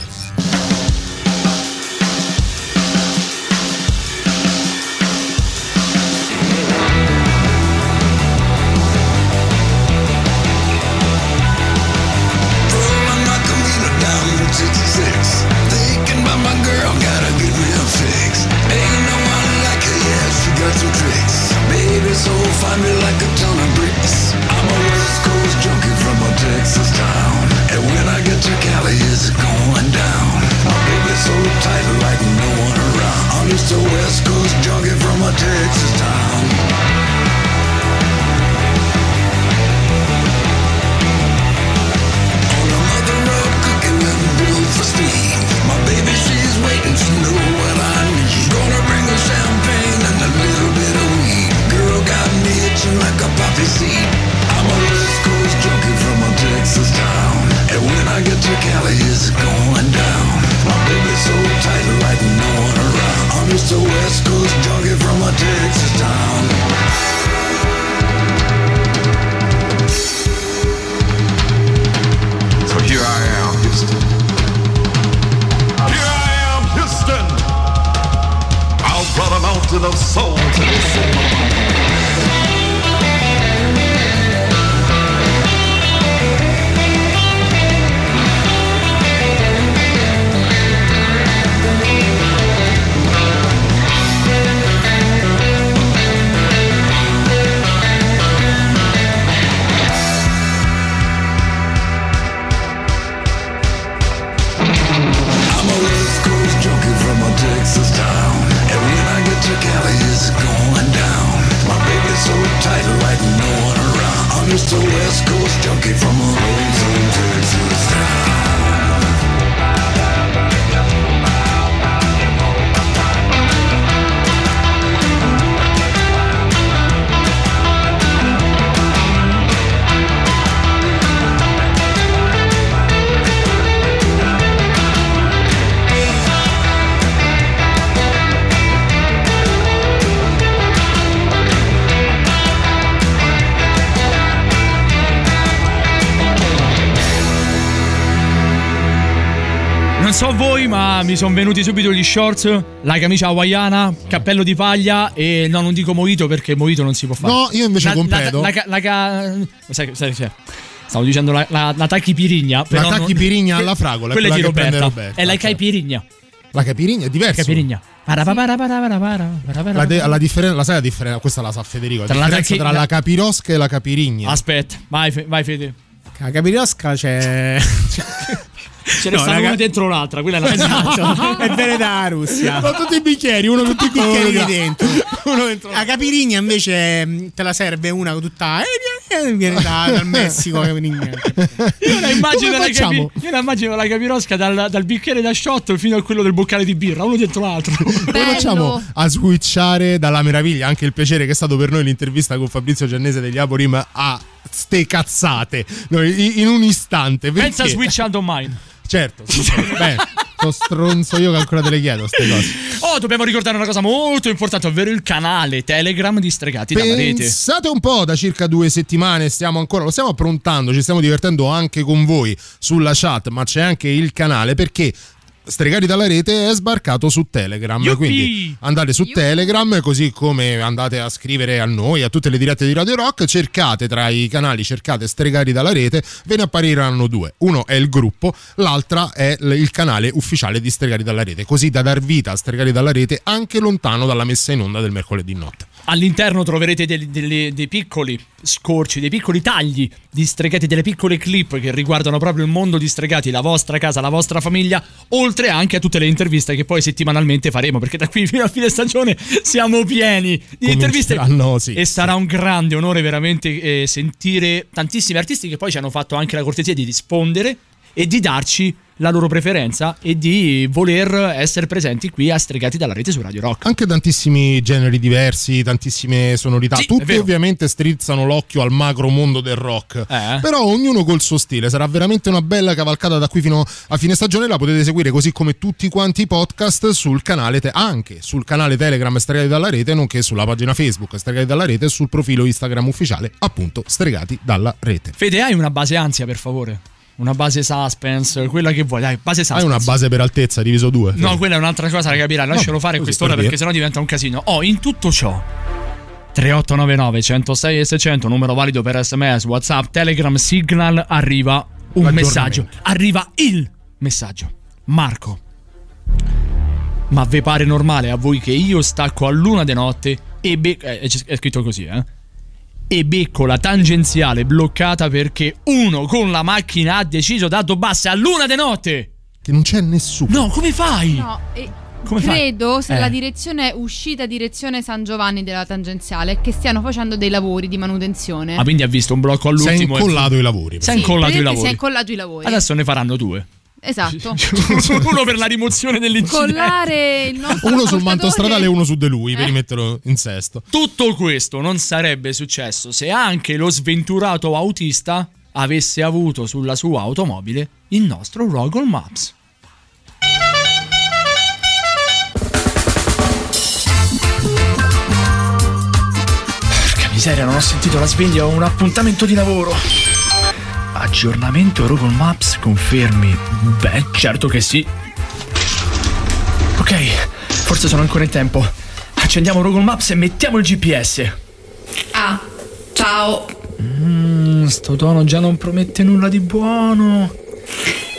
Mi sono venuti subito gli shorts, la camicia hawaiana, cappello di paglia e no, non dico mojito perché mojito non si può fare. No, io invece La- completo. La, la, la, ca- sai, sai, sai, stavo dicendo la, la, la tacchipirigna. però non- tacchipirigna alla fragola, Quella è di quella che prende Roberta. Roberta, È la caipirigna. La capirigna è diversa. Capirigna. La, de- la differenza, la sai la differenza? Questa la sa Federico. La Tra la differenza tacchi- tra la- la capirosca e la capirigna. Aspetta, vai, Fe- vai Fede. La capirosca c'è. [LAUGHS] [LAUGHS] Ce ne No, stanno raga- una dentro l'altra, quella è la Esatto, è venuta la Russia. Sono tutti i bicchieri, uno tutti i bicchieri bicchieri dentro. La capirigna invece mh, te la serve una tutta. eh, viene da- dal Messico. la capirigna. Io la immagino, la, capi- io la immagino la capirosca dal, dal bicchiere da shot fino a quello del boccale di birra, uno dietro l'altro. Come facciamo a switchare dalla meraviglia? Anche il piacere che è stato per noi l'intervista con Fabrizio Giannese degli Aborim a ste cazzate Noi, in- un istante. perché- Pensa a Switch and on mine. Certo, sì. Beh, sto stronzo io che ancora te le chiedo ste cose. Oh, dobbiamo ricordare una cosa molto importante, ovvero il canale Telegram di Stregati dalla rete. Pensate un po', da circa due settimane stiamo ancora, lo stiamo approntando, ci stiamo divertendo anche con voi sulla chat, ma c'è anche il canale perché Stregati dalla rete è sbarcato su Telegram. Yuppie! Quindi andate su Telegram, così come andate a scrivere a noi, a tutte le dirette di Radio Rock, cercate tra i canali, cercate Stregati dalla rete, ve ne appariranno due. Uno è il gruppo, l'altra è il canale ufficiale di Stregati dalla rete, così da dar vita a Stregati dalla rete anche lontano dalla messa in onda del mercoledì notte. All'interno troverete dei, delle- dei piccoli scorci, dei piccoli tagli di stregati, delle piccole clip che riguardano proprio il mondo di stregati, la vostra casa, la vostra famiglia, oltre anche a tutte le interviste che poi settimanalmente faremo, perché da qui [LAUGHS] fino a fine stagione siamo pieni di interviste. Sì, e sarà un grande onore veramente eh, sentire tantissimi artisti che poi ci hanno fatto anche la cortesia di rispondere e di darci la loro preferenza e di voler essere presenti qui a Stregati dalla rete su Radio Rock. Anche tantissimi generi diversi, tantissime sonorità. Sì, vero. ovviamente strizzano l'occhio al macro mondo del rock. Eh. Però ognuno col suo stile. Sarà veramente una bella cavalcata da qui fino a fine stagione. La potete seguire così come tutti quanti i podcast sul canale, te- anche sul canale Telegram Stregati dalla rete, nonché sulla pagina Facebook Stregati dalla rete e sul profilo Instagram ufficiale, appunto Stregati dalla rete. Fede, hai una base ansia, per favore? Una base suspense, quella che vuoi, dai, base Hai suspense. una base per altezza diviso due. No, quella è un'altra cosa da capire, lascialo No, fare così, quest'ora per perché sennò diventa un casino. Oh, in tutto ciò 3899 106 e 600, numero valido per SMS, WhatsApp, Telegram, Signal, arriva un messaggio. Arriva il messaggio. Marco. Ma vi pare normale a voi che io stacco a luna di notte e be- eh, è scritto così, eh? E becco la tangenziale bloccata perché uno con la macchina ha deciso dato a luna di notte. Che non c'è nessuno. No, come fai? No, e Come fai? credo se Eh. la direzione è uscita direzione San Giovanni della tangenziale che stiano facendo dei lavori di manutenzione. Ah, quindi ha visto un blocco all'ultimo. Si è e- incollato i lavori. Si è Sì, incollato i praticamente lavori. Si è incollato i lavori. Adesso ne faranno due. Esatto. [LAUGHS] uno per la rimozione dell'incidente. Collare il nostro Uno sul manto stradale e uno su di lui, Eh. per rimetterlo in sesto. Tutto questo non sarebbe successo se anche lo sventurato autista avesse avuto sulla sua automobile il nostro Google Maps. Porca miseria, non ho sentito la sveglia, ho un appuntamento di lavoro. Aggiornamento Google Maps, confermi? Beh, certo che sì. Ok, forse sono ancora in tempo. Accendiamo Google Maps e mettiamo il GPS. Ah, ciao. Mmm, sto tono già non promette nulla di buono.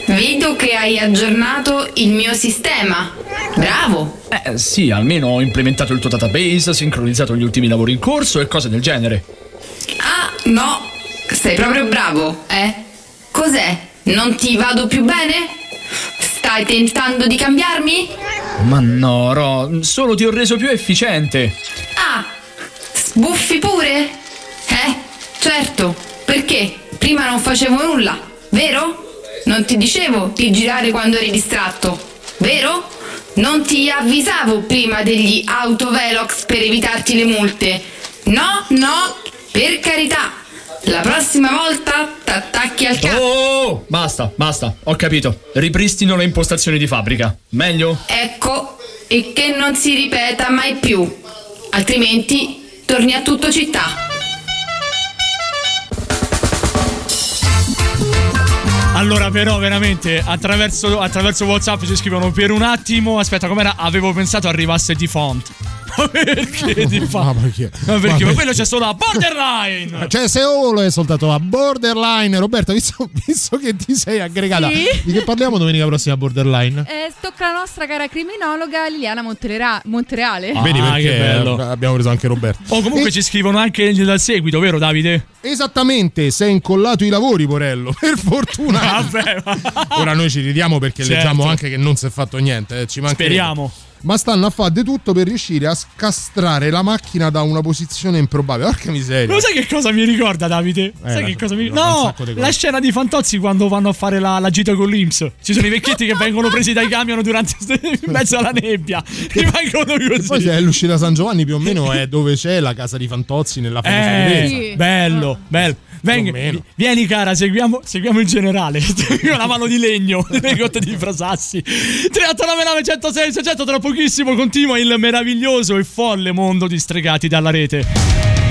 Vedo che hai aggiornato il mio sistema. Bravo. Eh sì, almeno ho implementato il tuo database, sincronizzato gli ultimi lavori in corso e cose del genere. Ah, no. Sei proprio bravo, eh? Cos'è? Non ti vado più bene? Stai tentando di cambiarmi? Ma no, Ro, solo ti ho reso più efficiente. Ah, sbuffi pure? Eh, certo. Perché? Prima non facevo nulla, vero? Non ti dicevo di girare quando eri distratto, vero? Non ti avvisavo prima degli autovelox per evitarti le multe. No, no, per carità. La prossima volta t'attacchi al capo. Oh, basta, basta, ho capito. Ripristino le impostazioni di fabbrica. Meglio? Ecco, e che non si ripeta mai più. Altrimenti torni a tutto città. Allora, però, veramente, attraverso, attraverso WhatsApp ci scrivono per un attimo. Aspetta, com'era? Avevo pensato arrivasse di font. Ma perché di font? Ma perché? Ma perché? Ma Ma quello c'è solo a borderline. [LAUGHS] Cioè, se solo è soltanto a Borderline. Roberto, visto, visto che ti sei aggregata, Sì. di che parliamo domenica prossima Borderline? Eh, tocca la nostra cara criminologa Liliana Monterera- Montereale. Vedi Ah, perché che bello. abbiamo preso anche Roberto. Oh, comunque E- ci scrivono anche dal seguito, vero, Davide? Esattamente, sei incollato i lavori, Porello. [LAUGHS] Per fortuna. Vabbè, ma- Ora noi ci ridiamo perché Certo. leggiamo anche che non si è fatto niente. eh, Ci mancherebbe. Speriamo. Ma stanno a fare di tutto per riuscire a scastrare la macchina da una posizione improbabile. Porca miseria. Lo sai che cosa mi ricorda, Davide? sai la- che cosa mi ricorda No! La scena di Fantozzi quando vanno a fare la, la gita con l'Inps. Ci sono i vecchietti che vengono presi dai camion durante in mezzo alla nebbia. Rimangono così. Poi c'è l'uscita San Giovanni più o meno è dove c'è la casa di Fantozzi nella famosa Eh. Sì. bello, bello. Venga, vieni cara, seguiamo, seguiamo il generale. [LAUGHS] Con la mano di legno, [LAUGHS] nei cotte di Frasassi. 3899 106 600 tra pochissimo continua il meraviglioso e folle mondo di stregati dalla rete.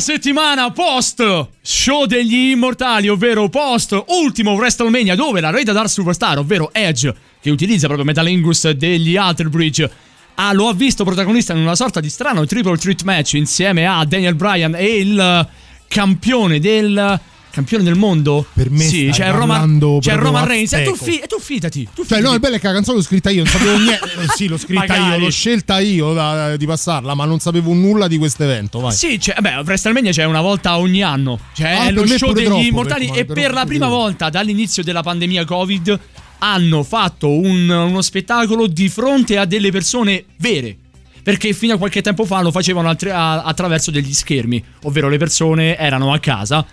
Settimana post show degli immortali, ovvero post ultimo WrestleMania, dove la Rated R Superstar, ovvero Edge, che utilizza proprio Metalingus degli Alter Bridge, ah, lo ha visto protagonista in una sorta di strano triple threat match insieme a Daniel Bryan e il campione del. Campione del mondo? Per me sì, c'è parlando c'è Roman Reigns. E tu, steco. fi- tu fidati. Tu Cioè, no, il bello è che la canzone l'ho scritta io, non sapevo [LAUGHS] niente. Eh, sì, l'ho scritta io, l'ho scelta io da- di passarla, ma non sapevo nulla di questo evento. Vai. Sì, cioè, beh, WrestleMania c'è una volta ogni anno. Cioè, Ah, è lo show degli troppo, immortali. per- e per- per la prima volta dall'inizio della pandemia Covid hanno fatto un- uno spettacolo di fronte a delle persone vere. Perché fino a qualche tempo fa lo facevano attraverso degli schermi, ovvero le persone erano a casa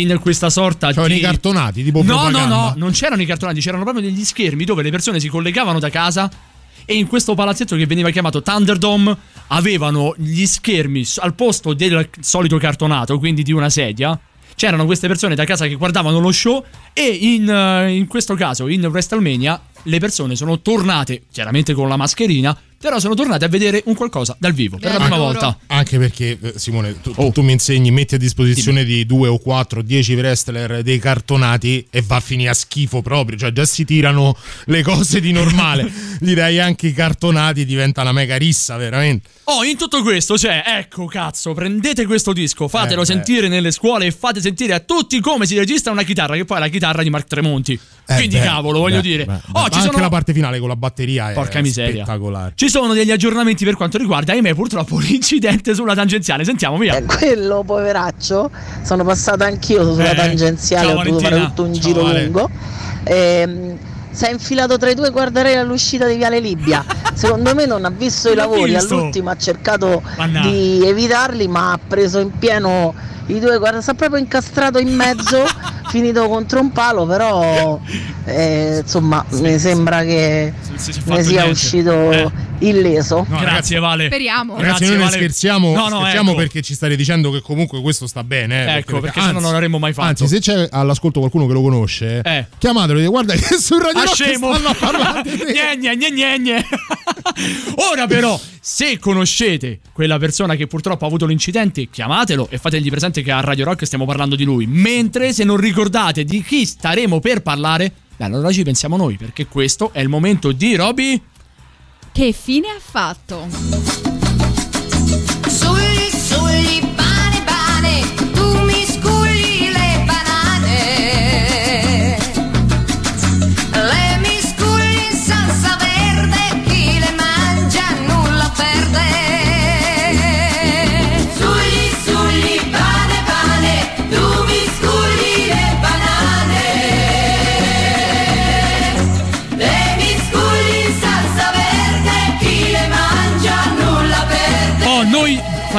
in questa sorta C'erano di i cartonati, tipo No, no, propaganda. no, non c'erano i cartonati, c'erano proprio degli schermi dove le persone si collegavano da casa e in questo palazzetto che veniva chiamato Thunderdome avevano gli schermi al posto del solito cartonato, quindi di una sedia. C'erano queste persone da casa che guardavano lo show e in, eh, in questo caso in WrestleMania le persone sono tornate, chiaramente con la mascherina, però sono tornate a vedere un qualcosa dal vivo per la prima volta. Anche perché, eh, Simone, tu, tu mi insegni, metti a disposizione di due o quattro, dieci wrestler dei cartonati e va a finire a schifo proprio. Cioè, già si tirano le cose di normale. [LAUGHS] Gli dai anche i cartonati, diventa una mega rissa, veramente. Oh, in tutto questo c'è, ecco cazzo, prendete questo disco, fatelo Eh, sentire nelle scuole e fate sentire a tutti come si registra una chitarra, che poi è la chitarra di Mark Tremonti. Eh, Quindi beh, cavolo, voglio beh, dire. beh, oh, beh. ci anche sono la parte finale con la batteria è Porca miseria. spettacolare. Ci sono degli aggiornamenti per quanto riguarda, ahimè, purtroppo [LAUGHS] l'incidente sulla tangenziale. Sentiamo, via. Eh, quello poveraccio sono passata anch'io sulla Eh, tangenziale ho dovuto fare tutto un Ciao, giro Vale. lungo Ehm, si è infilato tra i due guardarei all'uscita di Viale Libia secondo me non ha visto i [LAUGHS] lavori visto. all'ultimo ha cercato Mannaggia. di evitarli ma ha preso in pieno i due guarda sta proprio incastrato in mezzo [LAUGHS] finito contro un palo però eh, insomma mi sembra che si è ne sia niente. uscito Eh. illeso No, Grazie, Vale. Speriamo. Ragazzi, Grazie, noi Vale. scherziamo, No, no, scherziamo ecco. perché ci state dicendo che comunque questo sta bene. eh, Ecco, perché sennò non l'avremmo mai fatto. Anzi, se c'è all'ascolto qualcuno che lo conosce, Eh. chiamatelo e dite, guarda [LAUGHS] che su Radio scemo. stanno a parlare di [LAUGHS] te." Gne, gne, gne, gne. [LAUGHS] Ora però, se conoscete quella persona che purtroppo ha avuto l'incidente, chiamatelo e fategli presente che a Radio Rock stiamo parlando di lui. Mentre se non ricordate di chi staremo per parlare, beh, allora ci pensiamo noi, perché questo è il momento di Roby. Che fine ha fatto? Sugli, sugli,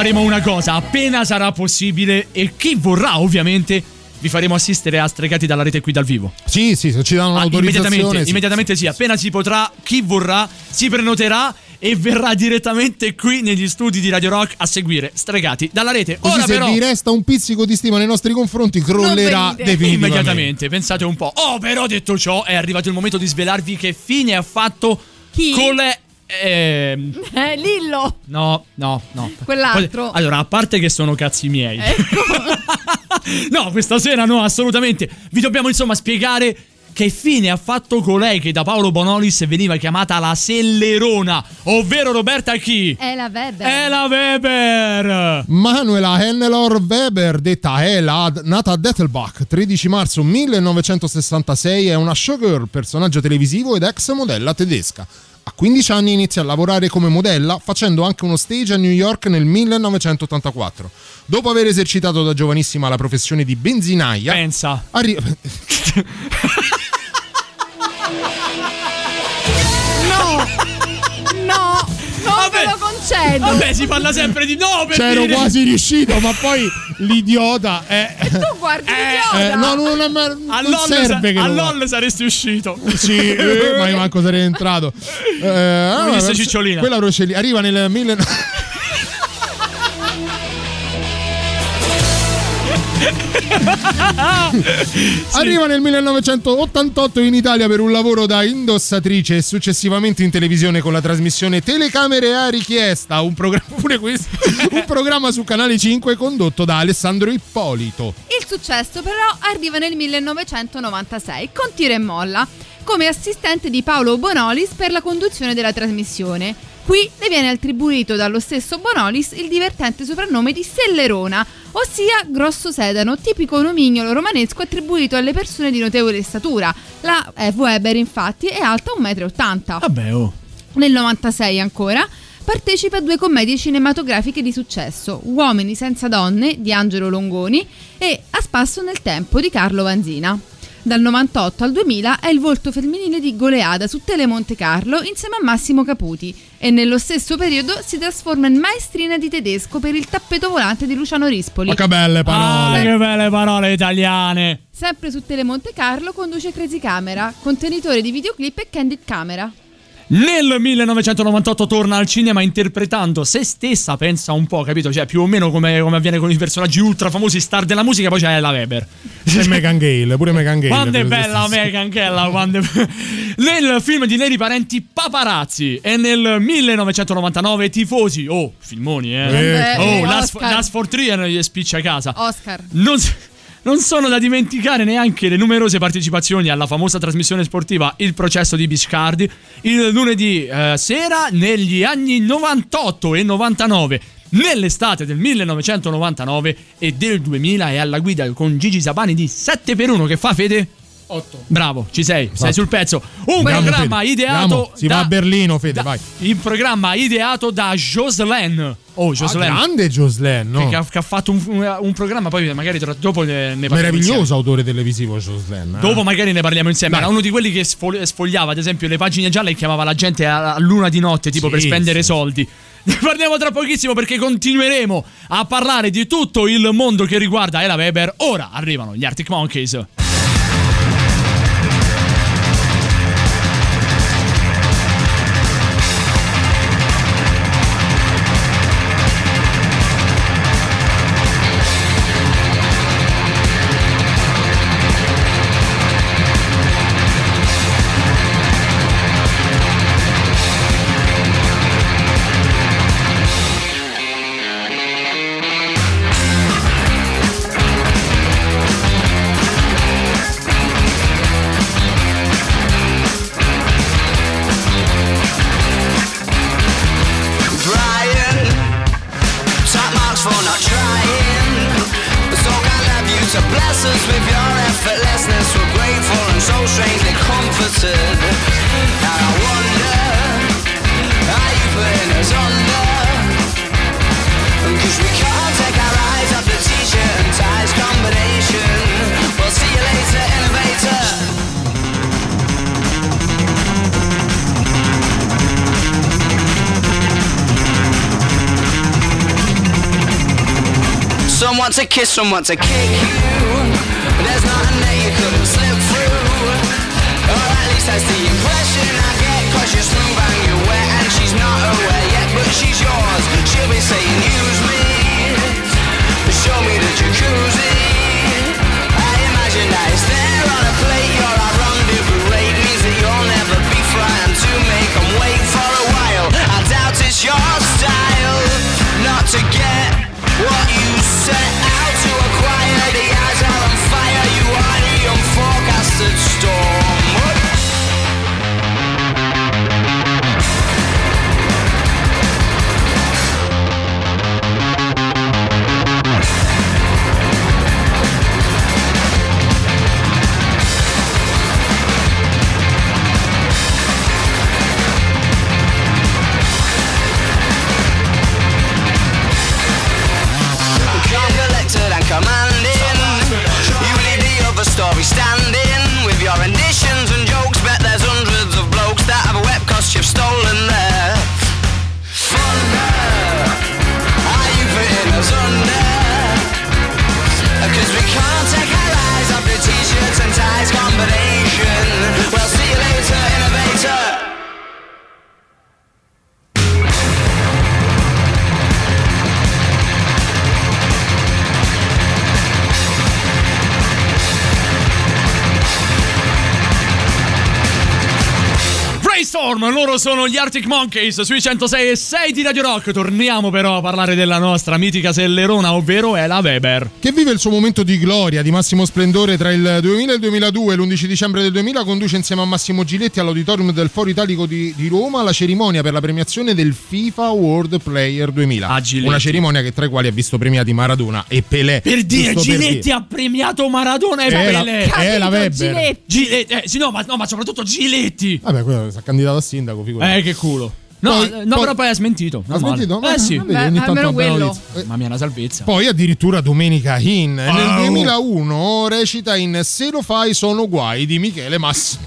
faremo una cosa, appena sarà possibile e chi vorrà ovviamente vi faremo assistere a Stregati dalla rete qui dal vivo. Sì, sì, se ci danno Ah, l'autorizzazione. immediatamente, sì. immediatamente sì, appena si potrà, chi vorrà si prenoterà e verrà direttamente qui negli studi di Radio Rock a seguire Stregati dalla rete. Così Ora se però vi resta un pizzico di stima nei nostri confronti, crollerà definitivamente. immediatamente, pensate un po'. Oh, però detto ciò, è arrivato il momento di svelarvi che fine ha fatto Chi? con le ehm, [LAUGHS] Eh, Lillo. No, no, no. Quell'altro. Allora, a parte che sono cazzi miei. Ecco. [LAUGHS] no, questa sera no, assolutamente. Vi dobbiamo insomma spiegare che fine ha fatto colei che da Paolo Bonolis veniva chiamata la Sellerona, ovvero Roberta chi? È la Weber. È la Weber. Manuela Hennelor Weber, detta Hela, nata a Dettelbach 13 marzo 1966, è una showgirl, personaggio televisivo ed ex modella tedesca. A 15 anni inizia a lavorare come modella, facendo anche uno stage a New York nel 1984. Dopo aver esercitato da giovanissima la professione di benzinaia, pensa. Arriva. [LAUGHS] [LAUGHS] No! No! Non ve lo concedo! Vabbè, si parla sempre di no per C'ero dire- quasi riuscito, ma poi l'idiota è. Tu guardi l'idiota! Eh, no, non, non, non A LOL, serve sa- che a lo LOL saresti uscito. Sì, eh, [LAUGHS] ma io manco sarei entrato. Eh, allora, disse Cicciolina. Quella Rocelli arriva nel 1900. [LAUGHS] Arriva nel 1988 in Italia per un lavoro da indossatrice e successivamente in televisione con la trasmissione Telecamere a richiesta, un programma, [LAUGHS] pure questo, un programma su Canale 5 condotto da Alessandro Ippolito. Il successo però arriva nel 1996 con Tira e Molla come assistente di Paolo Bonolis per la conduzione della trasmissione. Qui le viene attribuito dallo stesso Bonolis il divertente soprannome di Sellerona, ossia grosso sedano, tipico nomignolo romanesco attribuito alle persone di notevole statura. La F. Weber infatti è alta 1,80 m. Vabbè, oh. Nel 96 ancora partecipa a due commedie cinematografiche di successo, Uomini senza donne di Angelo Longoni e A spasso nel tempo di Carlo Vanzina. Dal 98 al 2000 è il volto femminile di Goleada su Tele Monte Carlo insieme a Massimo Caputi e nello stesso periodo si trasforma in maestrina di tedesco per il tappeto volante di Luciano Rispoli. Ma che belle Ah, parole! che belle parole italiane. Sempre su Tele Monte Carlo conduce Crazy Camera, contenitore di videoclip e candid camera. Nel 1998 torna al cinema interpretando se stessa, pensa un po', capito? Cioè, più o meno come, come avviene con i personaggi ultra famosi star della musica, poi c'è la Weber. E Megan Gale, pure Megan Gale. Quando è bella Megan Kella, quando. [LAUGHS] Nel film di Neri Parenti Paparazzi e nel 1999 Tifosi, oh, filmoni eh. Eh, oh, eh, Last. Last for Trier gli spiccia a casa. Oscar. Non, s- non sono da dimenticare neanche le numerose partecipazioni alla famosa trasmissione sportiva Il processo di Biscardi il lunedì eh, sera negli anni 98 e 99. Nell'estate del 1999 e del 2000 è alla guida con Gigi Sabani di 7 per 1 che fa Fede? 8. Bravo, ci sei, sei sul pezzo. Un Grande programma Fede. ideato Andiamo, si va da- a Berlino, Fede, vai. il programma ideato da Jocelyn. Oh, Ah, Jocelyn. grande Jocelyn, no? Che, ha, che ha fatto un, un- un programma, poi magari tra- dopo ne, ne parliamo Meraviglioso insieme. autore televisivo Jocelyn. eh. Dopo magari ne parliamo insieme. Dai. Era uno di quelli che sfo- sfogliava, ad esempio, le pagine gialle e chiamava la gente a, a luna di notte, tipo Sì, per spendere sì. soldi. [LAUGHS] Ne parliamo tra pochissimo perché continueremo a parlare di tutto il mondo che riguarda Ella Weber. Ora arrivano gli Arctic Monkeys. messes with your to kiss, some want to kick you. There's nothing that you couldn't slip through. Or at least that's the impression I get. Cause you're smooth and you're wet, and she's not aware yet, but she's yours. She'll be saying, use me. Show me the jacuzzi. I imagine that it's there on a plate. You're our loro sono gli Arctic Monkeys sui 106 e 6 di Radio Rock. Torniamo però a parlare della nostra mitica sellerona, ovvero Ela Weber. Che vive il suo momento di gloria, di massimo splendore tra il 2000 e il 2002. L'11 dicembre del 2000 conduce insieme a Massimo Giletti all'Auditorium del Foro Italico di, di Roma la cerimonia per la premiazione del FIFA World Player 2000. Ah, Giletti. Una cerimonia che tra i quali ha visto premiati Maradona e Pelé. Per dire, Giusto per Giletti dire. ha premiato Maradona e Eh, la- Pele. eh, la Weber. Giletti. Giletti, eh, sì, no, ma, no, ma soprattutto Giletti. Vabbè, quello si è candidato a sindaco, figurati. Eh, che culo. No, Poi- no poi- però poi ha smentito. Ha smentito? Eh sì. Tanto almeno quello. notizia. Mamma mia, una salvezza. Poi addirittura Domenica In nel Wow. 2001 recita in Se lo fai sono guai di Michele Massimo.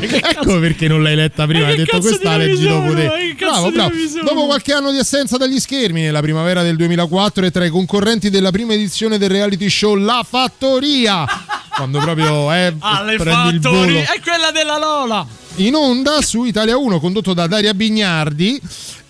ecco perché non l'hai letta prima, Ma hai detto cazzo questa leggi dopo te. ma cazzo Bravo, bravo. Dopo qualche anno di assenza dagli schermi nella primavera del 2004 è tra i concorrenti della prima edizione del reality show La Fattoria. Quando proprio eh, Alle prendi il fattori. volo È quella della Lola. In onda su Italia 1 condotto da Daria Bignardi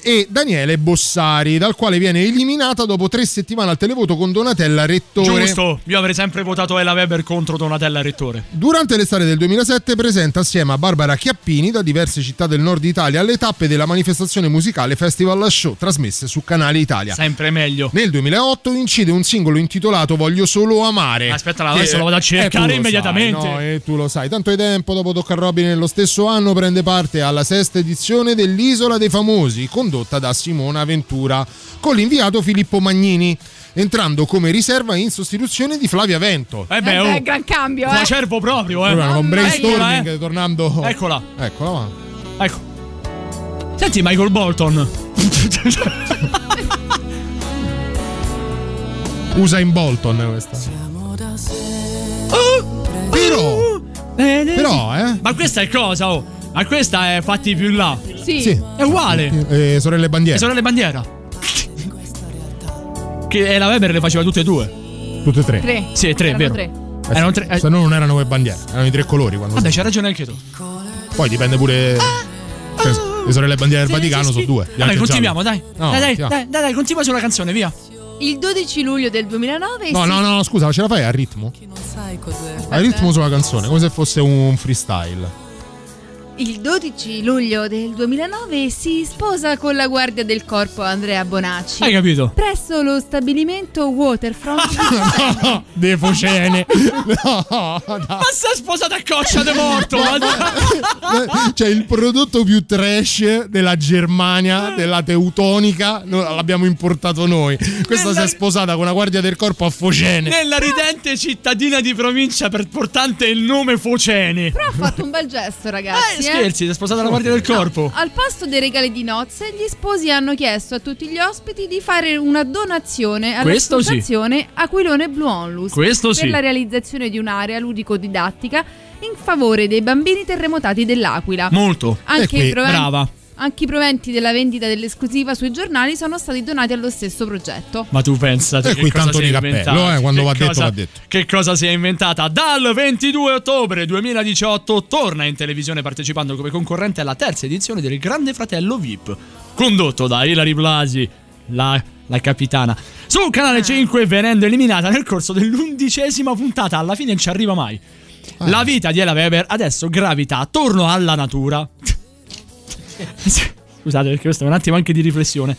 e Daniele Bossari, dal quale viene eliminata dopo tre settimane al televoto con Donatella Rettore. Giusto. Io avrei sempre votato Ela Weber contro Donatella Rettore. Durante l'estate del 2007 presenta assieme a Barbara Chiappini da diverse città del nord Italia le tappe della manifestazione musicale Festival Show trasmesse su Canale Italia. Sempre meglio. Nel 2008 incide un singolo intitolato Voglio solo amare. Aspetta, adesso lo vado a eh, cercare lo immediatamente. sai, no, e tu lo sai. Tanto di tempo dopo Tocca a Robin nello stesso anno prende parte alla sesta edizione dell'Isola dei Famosi, condotta da Simona Ventura, con l'inviato Filippo Magnini, entrando come riserva in sostituzione di Flavia Vento. Eh Eh beh, beh, oh. gran cambio, Fa eh. cervo proprio, eh. Proprio con brainstorming, Eccola, eh. tornando... Eccola. Eccola, va. Ecco. Senti Michael Bolton. [LAUGHS] Usa in Bolton questa. Però, però, eh. Ma questa è cosa, oh? Ma questa è fatti più in là. Sì. Sì. È uguale. Eh, sorelle bandiere. E sorelle bandiera. Che la Weber le faceva tutte e due. Tutte e tre. Tre. Sì, tre, Erano vero. tre. Eh, Erano tre. eh. Se no non erano quelle bandiere, erano i tre colori. Quando Vabbè, c'hai ragione anche tu. Poi dipende pure. Cioè, le sorelle bandiere del Sì, Vaticano sì, sono due. Vabbè, continuiamo, dai. No, dai, dai, dai, dai, dai, continua sulla canzone, via. Il 12 luglio del 2009 No, si- no, no, scusa, ce la fai a ritmo? sai cos'è. A ritmo sulla canzone, come se fosse un freestyle. Il 12 luglio del 2009 si sposa con la guardia del corpo Andrea Bonacci. Hai capito? Presso lo stabilimento Waterfront. [LAUGHS] De Focene. No, Ma si è sposata a coccia de morto. ma- [LAUGHS] Cioè, il prodotto più trash della Germania, della teutonica, no, l'abbiamo importato noi. Questa si è sposata con una guardia del corpo a Focene. Nella ridente cittadina di provincia per portante il nome Focene. Però ha fatto un bel gesto, ragazzi. Eh. Scherzi, si è sposata la guardia del corpo. Al pasto dei regali di nozze, gli sposi hanno chiesto a tutti gli ospiti di fare una donazione Questo sì. all'associazione Aquilone Blue Onlus Questo per sì. la realizzazione di un'area ludico-didattica in favore dei bambini terremotati dell'Aquila. Molto. Anche proventi- Brava. Anche i proventi della vendita dell'esclusiva sui giornali sono stati donati allo stesso progetto. Ma tu pensate E che qui cosa tanto si è di cappello, inventata? eh, quando va detto, va detto. Che cosa si è inventata? Dal 22 ottobre 2018 torna in televisione partecipando come concorrente alla terza edizione del Grande Fratello VIP, condotto da Ilari Blasi, la, la capitana. Su Ah. Canale 5 venendo eliminata nel corso dell'undicesima puntata, alla fine non ci arriva mai. Ah. La vita di Ella Weber adesso gravita attorno alla natura. Scusate, perché questo è un attimo anche di riflessione.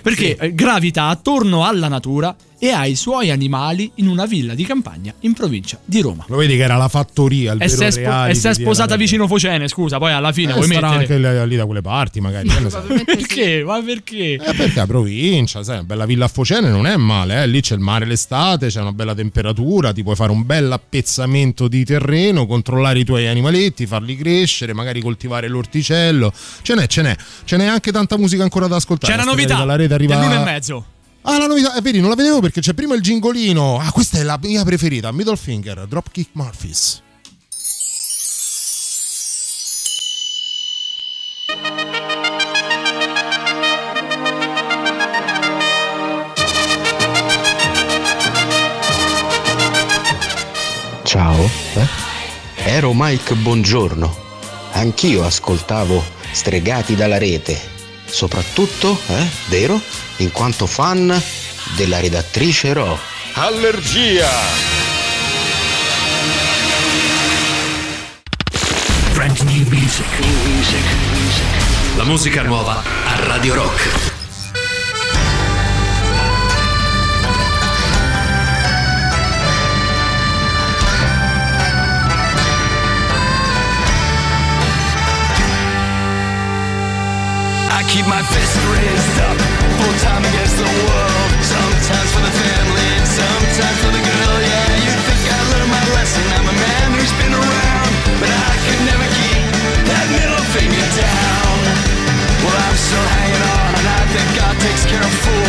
Perché eh, gravita attorno alla natura e ha i suoi animali in una villa di campagna in provincia di Roma. Lo vedi che era la fattoria, il E vero spo- e si è sposata vicino Focene, scusa, poi alla fine Eh, vuoi mettere... anche lì, lì da quelle parti, magari. so. Perché? Ma perché? Eh, perché la provincia, sai, una bella villa a Focene non è male, eh. lì c'è il mare l'estate, c'è una bella temperatura, ti puoi fare un bel appezzamento di terreno, controllare i tuoi animaletti, farli crescere, magari coltivare l'orticello. Ce n'è, ce n'è, ce n'è anche tanta musica ancora da ascoltare. C'è una novità dalla rete arriva... dell'uno e mezzo. Ah, la novità, eh, vedi, non la vedevo perché c'è prima il gingolino. Ah, questa è la mia preferita, Middle Finger, Dropkick Murphys. Ciao, eh? ero Mike Buongiorno. Anch'io ascoltavo Stregati dalla rete, soprattutto, eh, vero, in quanto fan della redattrice Ro. Allergia! Brand new music. La musica nuova a Radio Rock. Fist raised up, full time against the world. Sometimes for the family sometimes for the girl. Yeah, you think I learned my lesson? I'm a man who's been around, but I never keep that middle finger down. Well, I'm still hanging on, and I think God takes care of fools.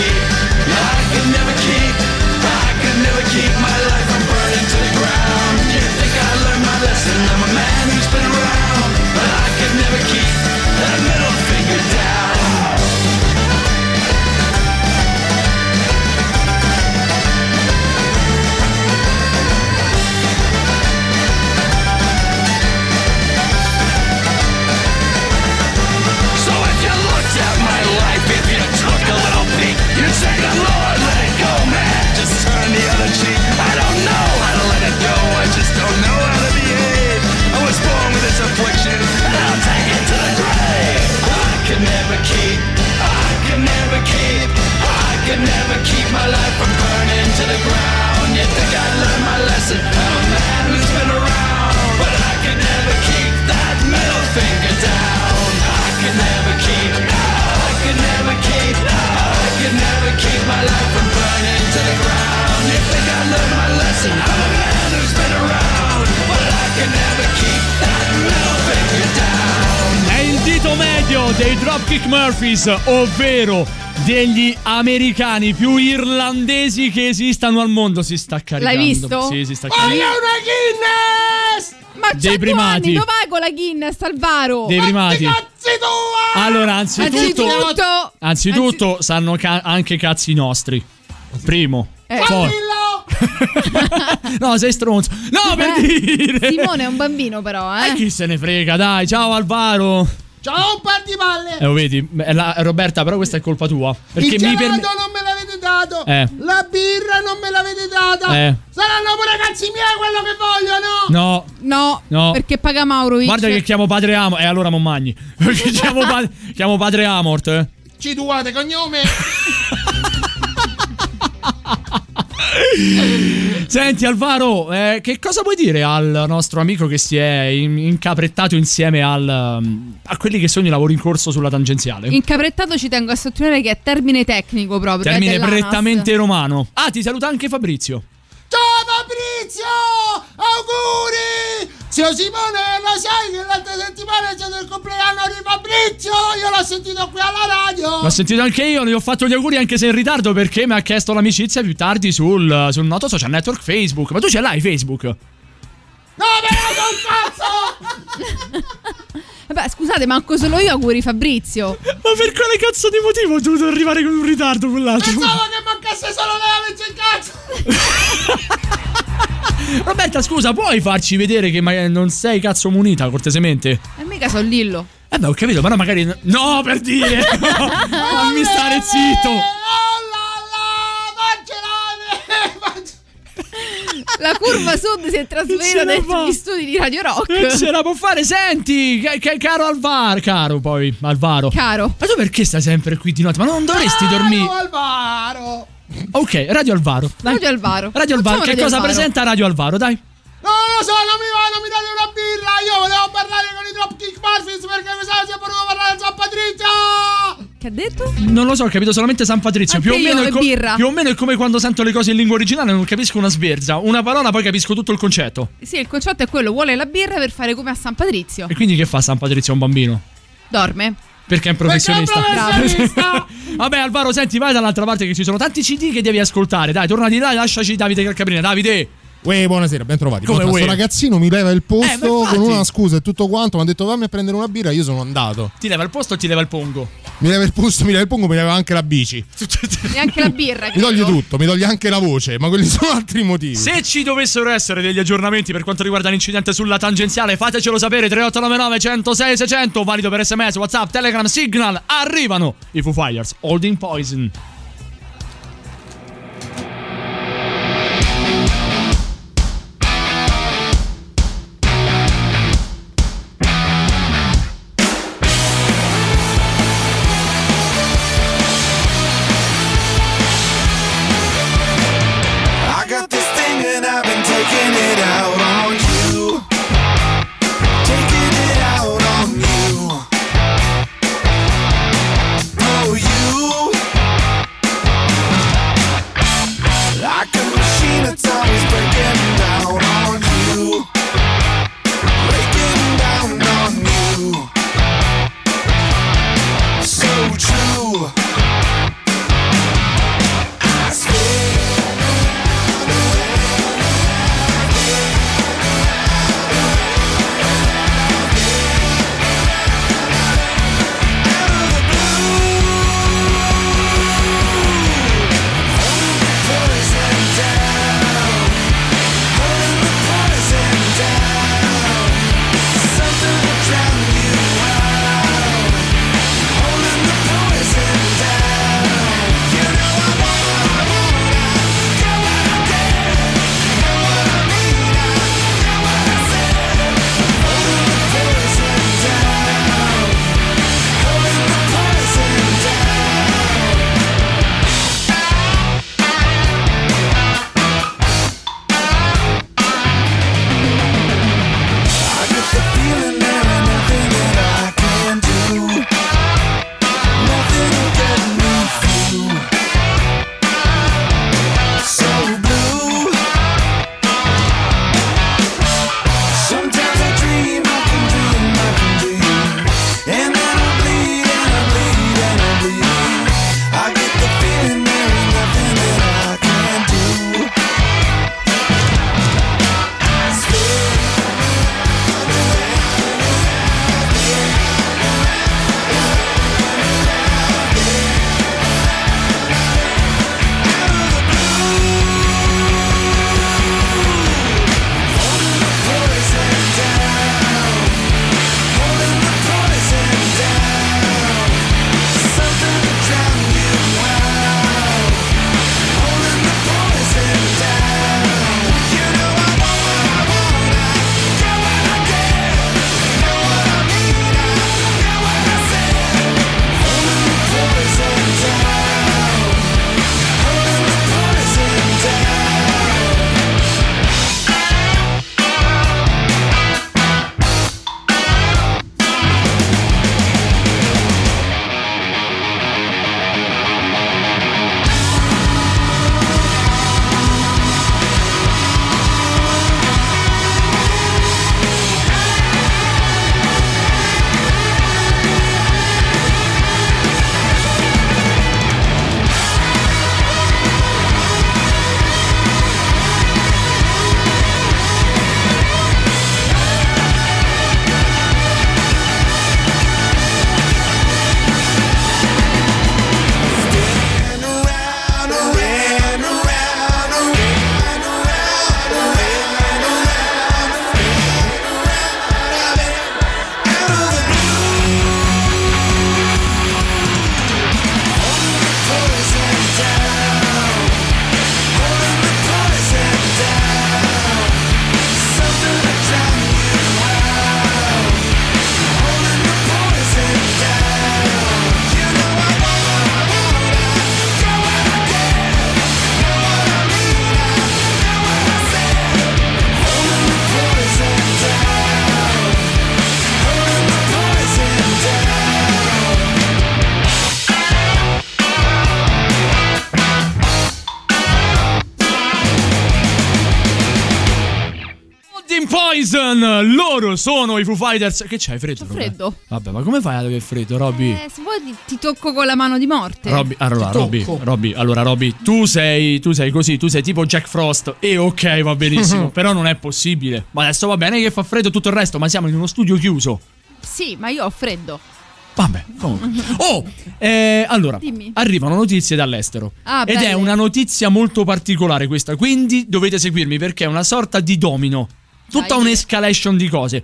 Keep i can never keep i can never keep my life keep. I could never keep. I could never keep my life from burning to the ground. You think I learned my lesson? I'm a man who's been around, but I could never keep that middle finger down. I could never keep. I could never keep. I could never keep my life il dito medio dei Dropkick Murphys, ovvero degli americani più irlandesi che esistano al mondo. Si sta caricando. L'hai visto? Sì, si sta Voglio caricando. una Guinness! Ma Dei due primati. anni, dov'è con la Guinness, Alvaro? Dei primati. Allora, anzitutto, Anzitutto, anzitutto sanno ca- anche cazzi nostri. Primo. Eh. Poi- [LAUGHS] no, sei stronzo. No, per Eh, dire. Simone è un bambino però, E eh. chi se ne frega, dai. Ciao Alvaro. Ciao, un par di palle! Eh, lo vedi, è la- Roberta, però questa è colpa tua. Perché Il mi permette. non me l'avete dato! Eh. La birra non me l'avete data! Eh. Saranno pure cazzi miei quello che vogliono! No. No, No. perché paga Maurovic. Guarda che chiamo padre Amort. E allora non magni. [LAUGHS] Perché chiamo, pa- chiamo padre Amort. Eh. Ci duate cognome! [LAUGHS] Senti Alvaro, eh, che cosa vuoi dire al nostro amico che si è in- incaprettato insieme al, a quelli che sono i lavori in corso sulla tangenziale? Incaprettato ci tengo a sottolineare che è termine tecnico proprio. Termine prettamente romano. Ah, ti saluta anche Fabrizio. Ciao Fabrizio! Auguri! Zio Simone, lo sai che l'altra settimana è stato il compleanno di Fabrizio? L'ho sentito qui alla radio! L'ho sentito anche io, gli ho fatto gli auguri anche se in ritardo perché mi ha chiesto l'amicizia più tardi sul, sul noto social network Facebook. Ma tu ce l'hai Facebook? No, però un cazzo! [LAUGHS] Vabbè, scusate, manco solo io auguri Fabrizio. Ma per quale cazzo di motivo ho dovuto arrivare con un ritardo quell'altro? Pensavo che mancasse solo lei a il cazzo! [LAUGHS] [LAUGHS] Roberta, scusa, puoi farci vedere che non sei cazzo munita, cortesemente? E mica so Lillo. Eh beh, ho capito, però magari... No, per dire! Fammi [LAUGHS] stare zitto! [LAUGHS] La curva sud si è trasferita Non ce la dentro fa. gli studi di Radio Rock. Che ce la può fare? Senti, ca- ca- caro Alvaro, caro poi, Alvaro. Caro. Ma tu perché stai sempre qui di notte? Ma non dovresti dormire? Alvaro! Ok, Radio Alvaro. Dai. Radio Alvaro. Radio Alvaro, Facciamo che Radio cosa Alvaro. presenta Radio Alvaro? Dai. Non lo so, non mi va, non mi date una birra! Io volevo parlare con i Dropkick Murphys perché mi sa che si è voluto parlare a San Patrizio! Che ha detto? Non lo so, ho capito solamente San Patrizio. Anche Più o, io, meno è co- birra. più o meno è come quando sento le cose in lingua originale, non capisco una sverza. Una parola, poi capisco tutto il concetto. Sì, il concetto è quello, vuole la birra per fare come a San Patrizio. E quindi che fa San Patrizio a un bambino? Dorme. Perché è un professionista. professionista! [LAUGHS] Vabbè, Alvaro, senti, vai dall'altra parte che ci sono tanti CD che devi ascoltare. Dai, torna di là lasciaci Davide Calcabrina. Davide. Uè, buonasera, ben trovati. Come Questo ragazzino mi leva il Eh, posto infatti. con una scusa e tutto quanto. Mi ha detto vammi a prendere una birra. Io sono andato. Ti leva il posto o ti leva il pongo? Mi leva il posto, mi leva il pongo, mi leva anche la bici. [LAUGHS] E anche la birra. Mi toglie tutto, mi toglie anche la voce, ma quelli [LAUGHS] sono altri motivi. Se ci dovessero essere degli aggiornamenti per quanto riguarda l'incidente sulla tangenziale, fatecelo sapere 3899 106 600, valido per SMS, WhatsApp, Telegram, Signal. Arrivano i Foo Fighters, Holding Poison. Sono i Foo Fighters. Che c'hai freddo? Robby? freddo. Vabbè, ma come fai ad avere freddo, Robby? Eh, se vuoi ti, tocco con la mano di morte. Robby, allora, Robby. Robby, allora, Robby, tu sei, tu sei così, tu sei tipo Jack Frost. E ok, va benissimo, [LAUGHS] però non è possibile. Ma adesso va bene che fa freddo e tutto il resto, ma siamo in uno studio chiuso. Sì, ma io ho freddo. Vabbè, comunque. [LAUGHS] Oh, eh, allora, Dimmi. arrivano notizie dall'estero. Ah, Ed è belle. una notizia molto particolare questa, quindi dovete seguirmi perché è una sorta di domino. Tutta Dai. un'escalation di cose.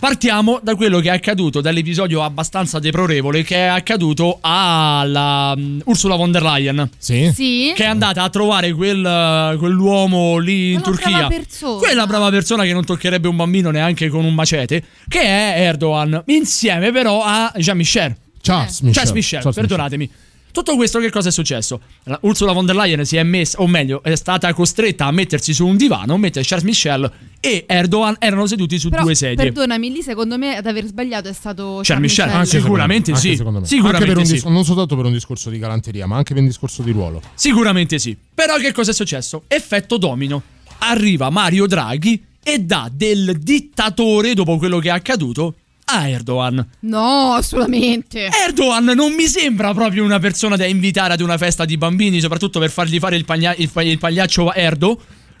Partiamo da quello che è accaduto, dall'episodio abbastanza deplorevole che è accaduto alla mm, Ursula von der Leyen. Sì. Sì. Che è andata a trovare quel, quell'uomo lì in Quella Turchia. brava persona. Quella brava persona che non toccherebbe un bambino neanche con un macete. Che è Erdogan. Insieme però a Jean-Michel. Charles Eh. Michel. Charles Michel, Charles perdonatemi. Tutto questo che cosa è successo? La- Ursula von der Leyen si è messa, o meglio, è stata costretta a mettersi su un divano, mentre Charles Michel e Erdogan erano seduti su Però, due sedie. perdonami, lì secondo me ad aver sbagliato è stato Charles Michel, Michel. ah, sicuramente Anche sì. me. Sicuramente Anche per un sì. dis- non soltanto per un discorso di galanteria, ma anche per un discorso di ruolo. Sicuramente sì. Però che cosa è successo? Effetto domino. Arriva Mario Draghi e dà del dittatore, dopo quello che è accaduto, a Erdogan. No, assolutamente. Erdogan non mi sembra proprio una persona da invitare ad una festa di bambini, soprattutto per fargli fare il, paglia- il pa- il pagliaccio Erdo.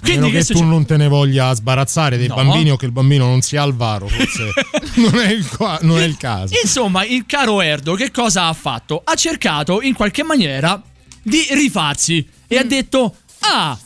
A Quindi meno che che tu non te ne voglia sbarazzare dei No. bambini o che il bambino non sia Alvaro, forse [LAUGHS] non, è il, qua- non è il caso. Insomma, il caro Erdo che cosa ha fatto? Ha cercato in qualche maniera di rifarsi e ha detto: Ah,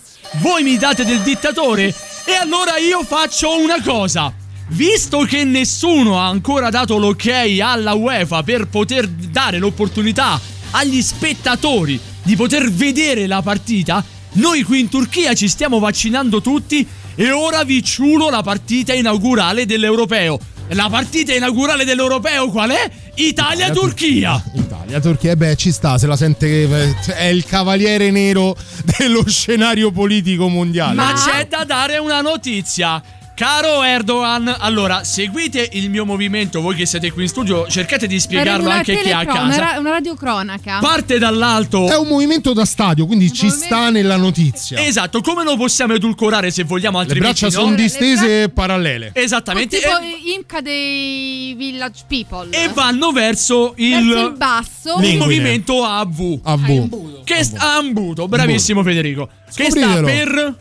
voi mi date del dittatore? E allora io faccio una cosa. Visto che nessuno ha ancora dato l'ok alla UEFA per poter dare l'opportunità agli spettatori di poter vedere la partita, noi qui in Turchia ci stiamo vaccinando tutti e ora vi ciulo la partita inaugurale dell'Europeo. La partita inaugurale dell'Europeo qual è? Italia-Turchia. Italia, Turchia, eh beh, ci sta, se la sente che è il cavaliere nero [LAUGHS] dello scenario politico mondiale. Ma c'è da dare una notizia. Caro Erdogan, allora seguite il mio movimento, voi che siete qui in studio, cercate di spiegarlo una anche a chi è a Una, casa. ra- una radiocronaca. Parte dall'alto. È un movimento da stadio, quindi ci sta nella notizia. Esatto, come lo possiamo edulcorare se vogliamo Le altrimenti braccia no? sono distese e parallele. Esattamente. tipo E, Imca dei Village People. e vanno verso il, Verso il basso. il movimento AV. AV. Che sta ambuto, bravissimo Federico. Che sta per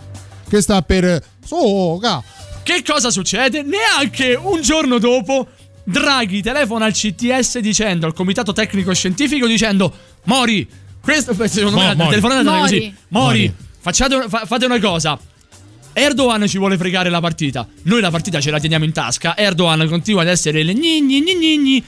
Che sta per Soga. Che cosa succede? Neanche un giorno dopo Draghi telefona al CTS dicendo al comitato tecnico scientifico dicendo Mori, questo secondo me Mo- la Mori. telefonata è Mori. così. Mori, Mori. facciate- fa- fate una cosa. Erdogan ci vuole fregare la partita. Noi la partita ce la teniamo in tasca. Erdogan continua ad essere le gni gni gni gni gni.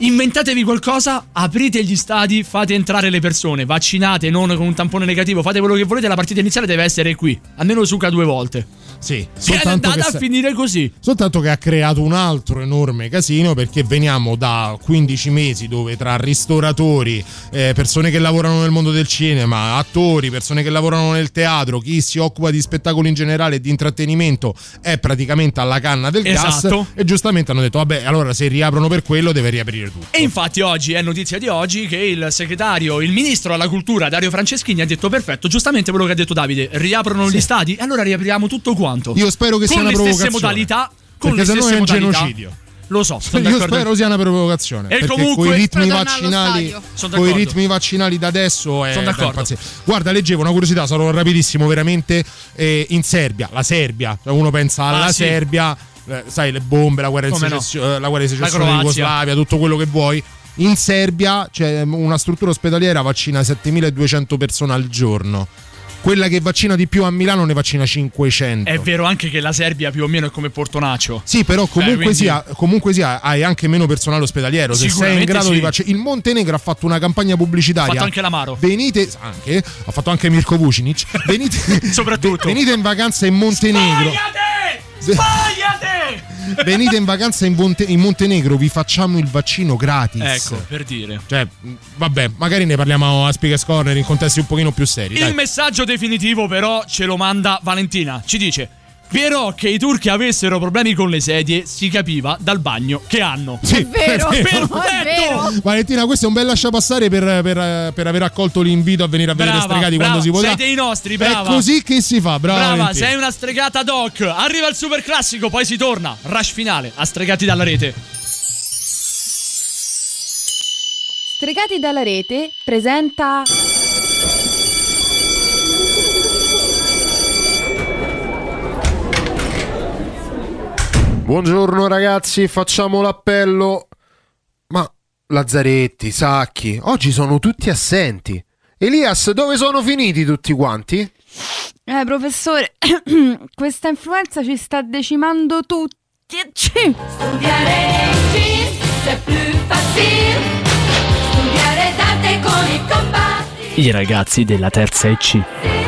Inventatevi qualcosa, aprite gli stadi, fate entrare le persone, vaccinate, non con un tampone negativo, fate quello che volete, la partita iniziale deve essere qui. Almeno suca due volte. Sì, Che è andata che a finire così. Soltanto che ha creato un altro enorme casino perché veniamo da 15 mesi dove tra ristoratori, eh, persone che lavorano nel mondo del cinema, attori, persone che lavorano nel teatro, chi si occupa di spettacolo in generale e di intrattenimento è praticamente alla canna del Esatto. gas e giustamente hanno detto vabbè allora se riaprono per quello deve riaprire tutto. E infatti oggi è notizia di oggi che il segretario, il ministro alla cultura Dario Franceschini ha detto perfetto, giustamente quello che ha detto Davide, riaprono gli stadi e allora riapriamo tutto quanto. Io spero che con sia una le stesse provocazione. modalità, con Perché le sennò stesse è un modalità. genocidio. Lo so, sono Io d'accordo. spero sia una provocazione. E perché comunque- con i ritmi vaccinali, coi d'accordo. ritmi vaccinali da adesso è d'accordo. impazzire. Guarda, leggevo una curiosità, sarò rapidissimo, veramente. eh, in Serbia, la Serbia, cioè uno pensa alla Ah, sì. Serbia, eh, sai, le bombe, la guerra di Come no. secessio- eh, la guerra di secessione di Croazia. Jugoslavia, tutto quello che vuoi. In Serbia c'è una struttura ospedaliera vaccina 7200 persone al giorno. Quella che vaccina di più a Milano ne vaccina 500. È vero anche che la Serbia più o meno è come Portonaccio. Sì, però comunque, quindi- sia, comunque sia, hai anche meno personale ospedaliero. Se sei in grado sì. di vaccinare. Il Montenegro ha fatto una campagna Ha pubblicitaria. fatto anche l'amaro. Venite, anche, ha fatto anche Mirko Vucinic. [LAUGHS] Venite, Soprattutto. venite in vacanza in Montenegro. Sbagliate! Venite in vacanza in, Monte- in Montenegro, vi facciamo il vaccino gratis. Ecco, per dire. Cioè, vabbè, magari ne parliamo a Speakers Corner in contesti un pochino più seri. Il dai. messaggio definitivo però ce lo manda Valentina. Ci dice: Però che i turchi avessero problemi con le sedie si capiva dal bagno che hanno. Sì, vero, [LAUGHS] è vero. Valentina, questo è un bel lasciapassare per, per, per aver accolto l'invito a venire a vedere Brava, Stregati brava, quando si potrà. sei dei nostri, brava. È così che si fa, brava. Brava, Valentina. sei una stregata doc. Arriva il super classico, poi si torna. Rush finale a stregati dalla rete. Stregati dalla rete presenta Buongiorno ragazzi, facciamo l'appello. Ma Lazzaretti, Sacchi, oggi sono tutti assenti. Elias, dove sono finiti tutti quanti? Eh, professore, [COUGHS] questa influenza ci sta decimando tutti. Studiare è più facile. Studiare d'arte con i compatti. I ragazzi della terza EC.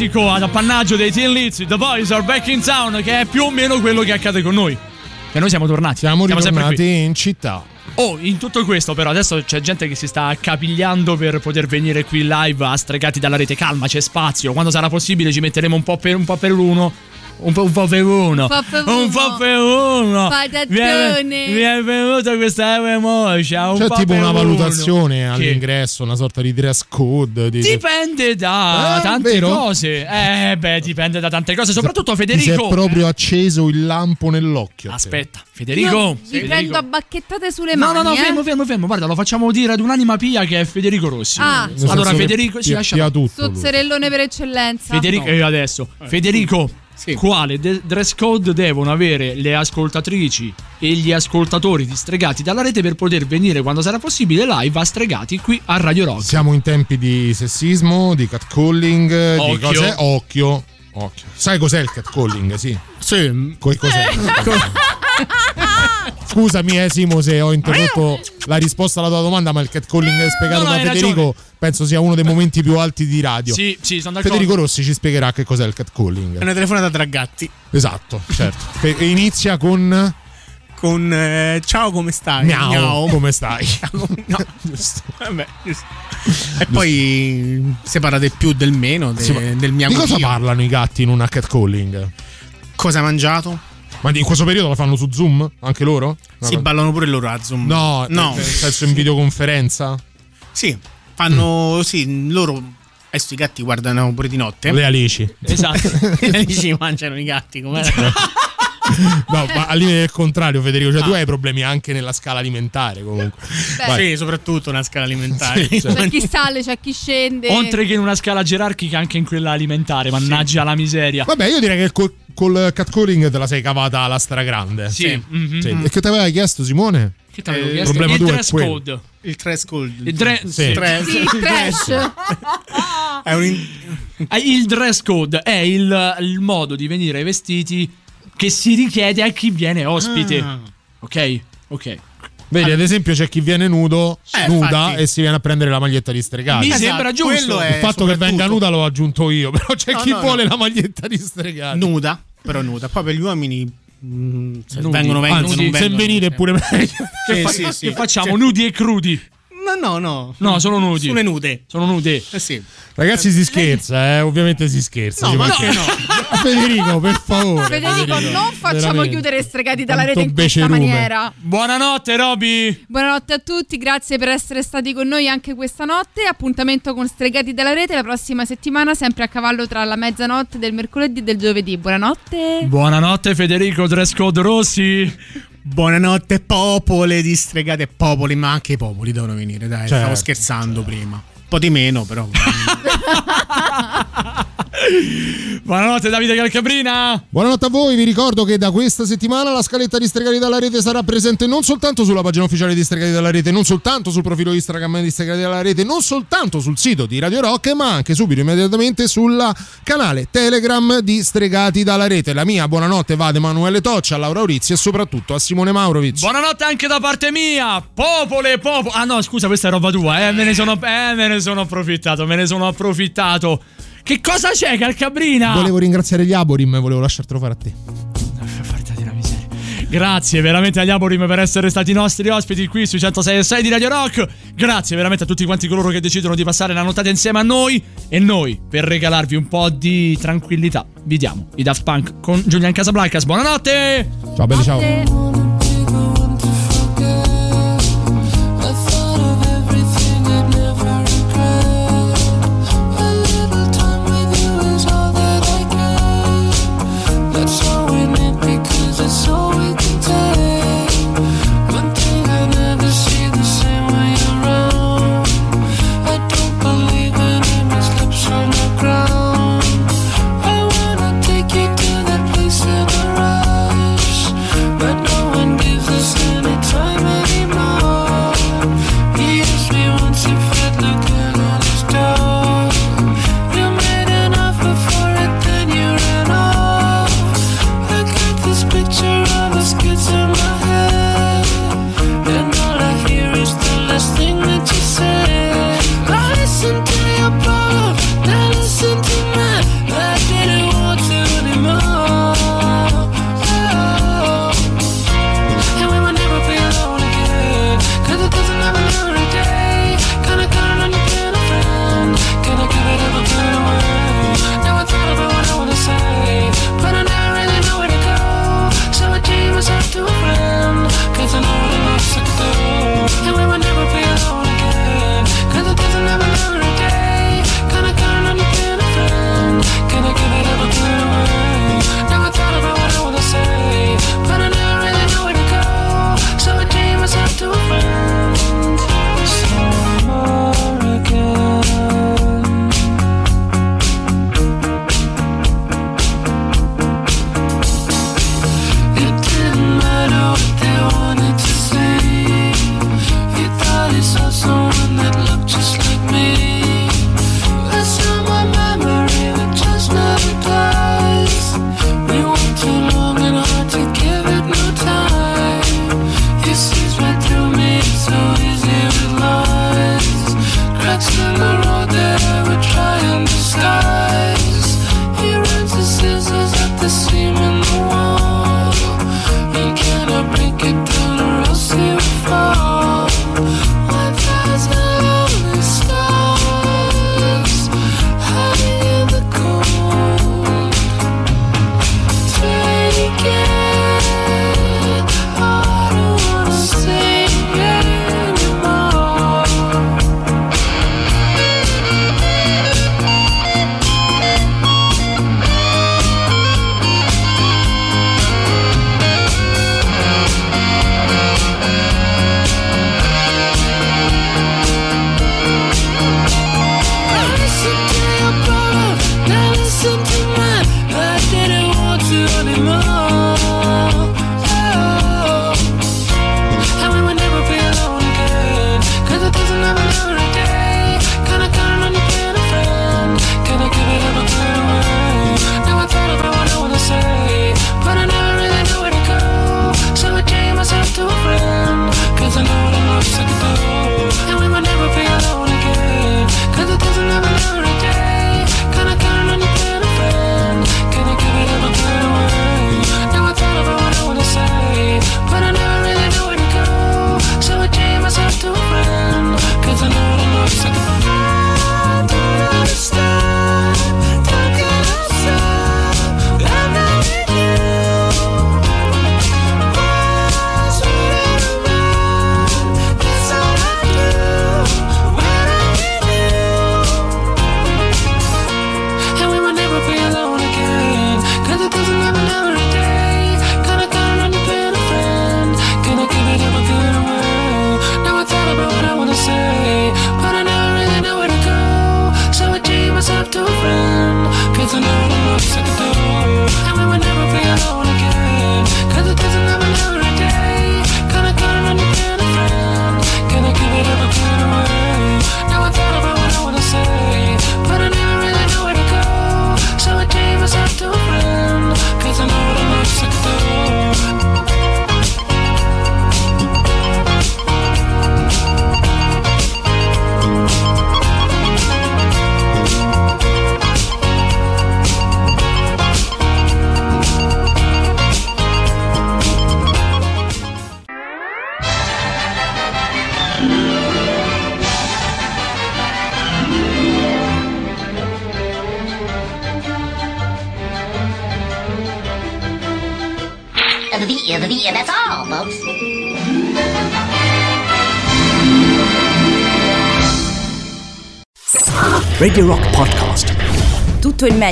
classico ad appannaggio dei Teen Liz, The Boys Are Back in Town, che è più o meno quello che accade con noi. Che noi siamo tornati. Siamo sempre ritornati in città. Oh, in tutto questo, però, adesso c'è gente che si sta accapigliando per poter venire qui live a stregati dalla rete. Calma, c'è spazio. Quando sarà possibile ci metteremo un po' per, un po' per uno. Un po', un po' per uno. Un po' per Un uno. po' per uno. Patatone. Mi è, mi venuta questa emotion. Un C'è po' tipo per una uno. valutazione Che? all'ingresso, una sorta di dress code. Di... Dipende da Eh, tante vero? cose. Eh, beh, dipende da tante cose. Soprattutto Ti si è Federico. proprio acceso il lampo nell'occhio. Aspetta, Federico. Io Federico. prendo a bacchettate sulle No, mani. no, no, eh. fermo, fermo, fermo. Guarda, lo facciamo dire ad un'anima pia che è Federico Rossi. Ah. Allora, Federico, si lascia. tutto. Sozzerellone per eccellenza. Federico, e adesso, Federico, quale de- dress code devono avere le ascoltatrici e gli ascoltatori di Stregati dalla rete per poter venire quando sarà possibile live a Stregati qui a Radio Rock? Siamo in tempi di sessismo, di catcalling, di Occhio. cose. Occhio. Occhio. Sai cos'è il catcalling? Sì. Sì. Co- cos'è? [LAUGHS] [LAUGHS] Scusami, eh, Simo, se ho interrotto la risposta alla tua domanda, ma il catcalling spiegato No, no, da Federico penso sia uno dei momenti più alti di radio. Sì, sì, sono d'accordo. Federico Rossi ci spiegherà che cos'è il catcalling. È una telefonata tra gatti. Esatto, [LAUGHS] certo. Inizia con Con eh, ciao come stai? Miau, come stai? [LAUGHS] No. [LAUGHS] Vabbè, giusto. E poi si parla del più del meno, de- Sì, del mio Di cosa parlano i gatti in una catcalling? Cosa hai mangiato? Ma in questo periodo lo fanno su Zoom? Anche loro? Si ballano pure loro a Zoom. No, no. nel senso in videoconferenza? Sì, fanno. Sì, loro. Adesso i gatti guardano pure di notte. Le alici. Esatto. [LAUGHS] Le alici mangiano i gatti. Come [LAUGHS] No, [LAUGHS] ma a linea del contrario, Federico, cioè tu hai problemi anche nella scala alimentare comunque. Vai. Sì, soprattutto una scala alimentare. Sì, certo. C'è chi sale, c'è chi scende. Oltre che in una scala gerarchica, anche in quella alimentare. Mannaggia la miseria. Vabbè, io direi che col, col catcalling te la sei cavata alla stragrande. Sì. Mhm. Sì. E che ti aveva chiesto Simone? Che t'avevo Eh, chiesto? Il problema il dress code. Il dress code. Il dre- Sì. Tre- Sì, trash. È un in- Eh, Il dress code è il, il modo di venire vestiti che si richiede a chi viene ospite. Ah. Ok? Ok. Vedi, ad esempio, c'è chi viene nudo, Eh, nuda infatti. e si viene a prendere la maglietta di stregati. Mi Esatto, sembra giusto. quello è Il fatto che venga nuda l'ho aggiunto io, [LAUGHS] però c'è No, chi no, vuole no. la maglietta di stregati. nuda, però nuda. Poi per gli uomini. mm, se Nudi. vengono, vengono. Anzi, non se vengono. venite è pure meglio. Che, Sì, fa- sì, sì. che facciamo? Cioè- Nudi e crudi. No, no, no. No, sono nudi. Sulle nude. Sono nude. Eh sì. Ragazzi, si scherza, eh? ovviamente si scherza. No, ma manca- no. [LAUGHS] Federico, per favore. Federico, non facciamo veramente. chiudere stregati dalla Quanto rete in questa maniera. Buonanotte, Roby. Buonanotte a tutti, grazie per essere stati con noi anche questa notte. Appuntamento con Stregati dalla rete la prossima settimana, sempre a cavallo tra la mezzanotte del mercoledì e del giovedì. Buonanotte. Buonanotte, Federico Dress Code Rossi. Buonanotte, popole di stregate. Popoli, ma anche i popoli devono venire. Dai, Certo, stavo scherzando prima. Un po' di meno, però. [LAUGHS] Buonanotte, Davide Calcabrina. Buonanotte a voi, vi ricordo che da questa settimana la scaletta di Stregati dalla Rete sarà presente non soltanto sulla pagina ufficiale di Stregati dalla Rete, non soltanto sul profilo Instagram di Stregati dalla Rete, non soltanto sul sito di Radio Rock, ma anche subito immediatamente sul canale Telegram di Stregati dalla Rete. La mia buonanotte va ad Emanuele Toccia, a Laura Urizzi e soprattutto a Simone Maurovic. Buonanotte anche da parte mia. Popole, popolo. Ah no, scusa, questa è roba tua. Eh, me ne sono, eh, me ne sono approfittato. Me ne sono approfittato. Che cosa c'è, Calcabrina? Volevo ringraziare gli Aborim, volevo lasciartelo fare a te. Grazie veramente agli Aborim per essere stati nostri ospiti qui sui 106 di Radio Rock. Grazie veramente a tutti quanti coloro che decidono di passare la nottata insieme a noi. E noi, per regalarvi un po' di tranquillità, vi diamo i Daft Punk con Giulian Casablancas. Buonanotte! Ciao belli, ciao.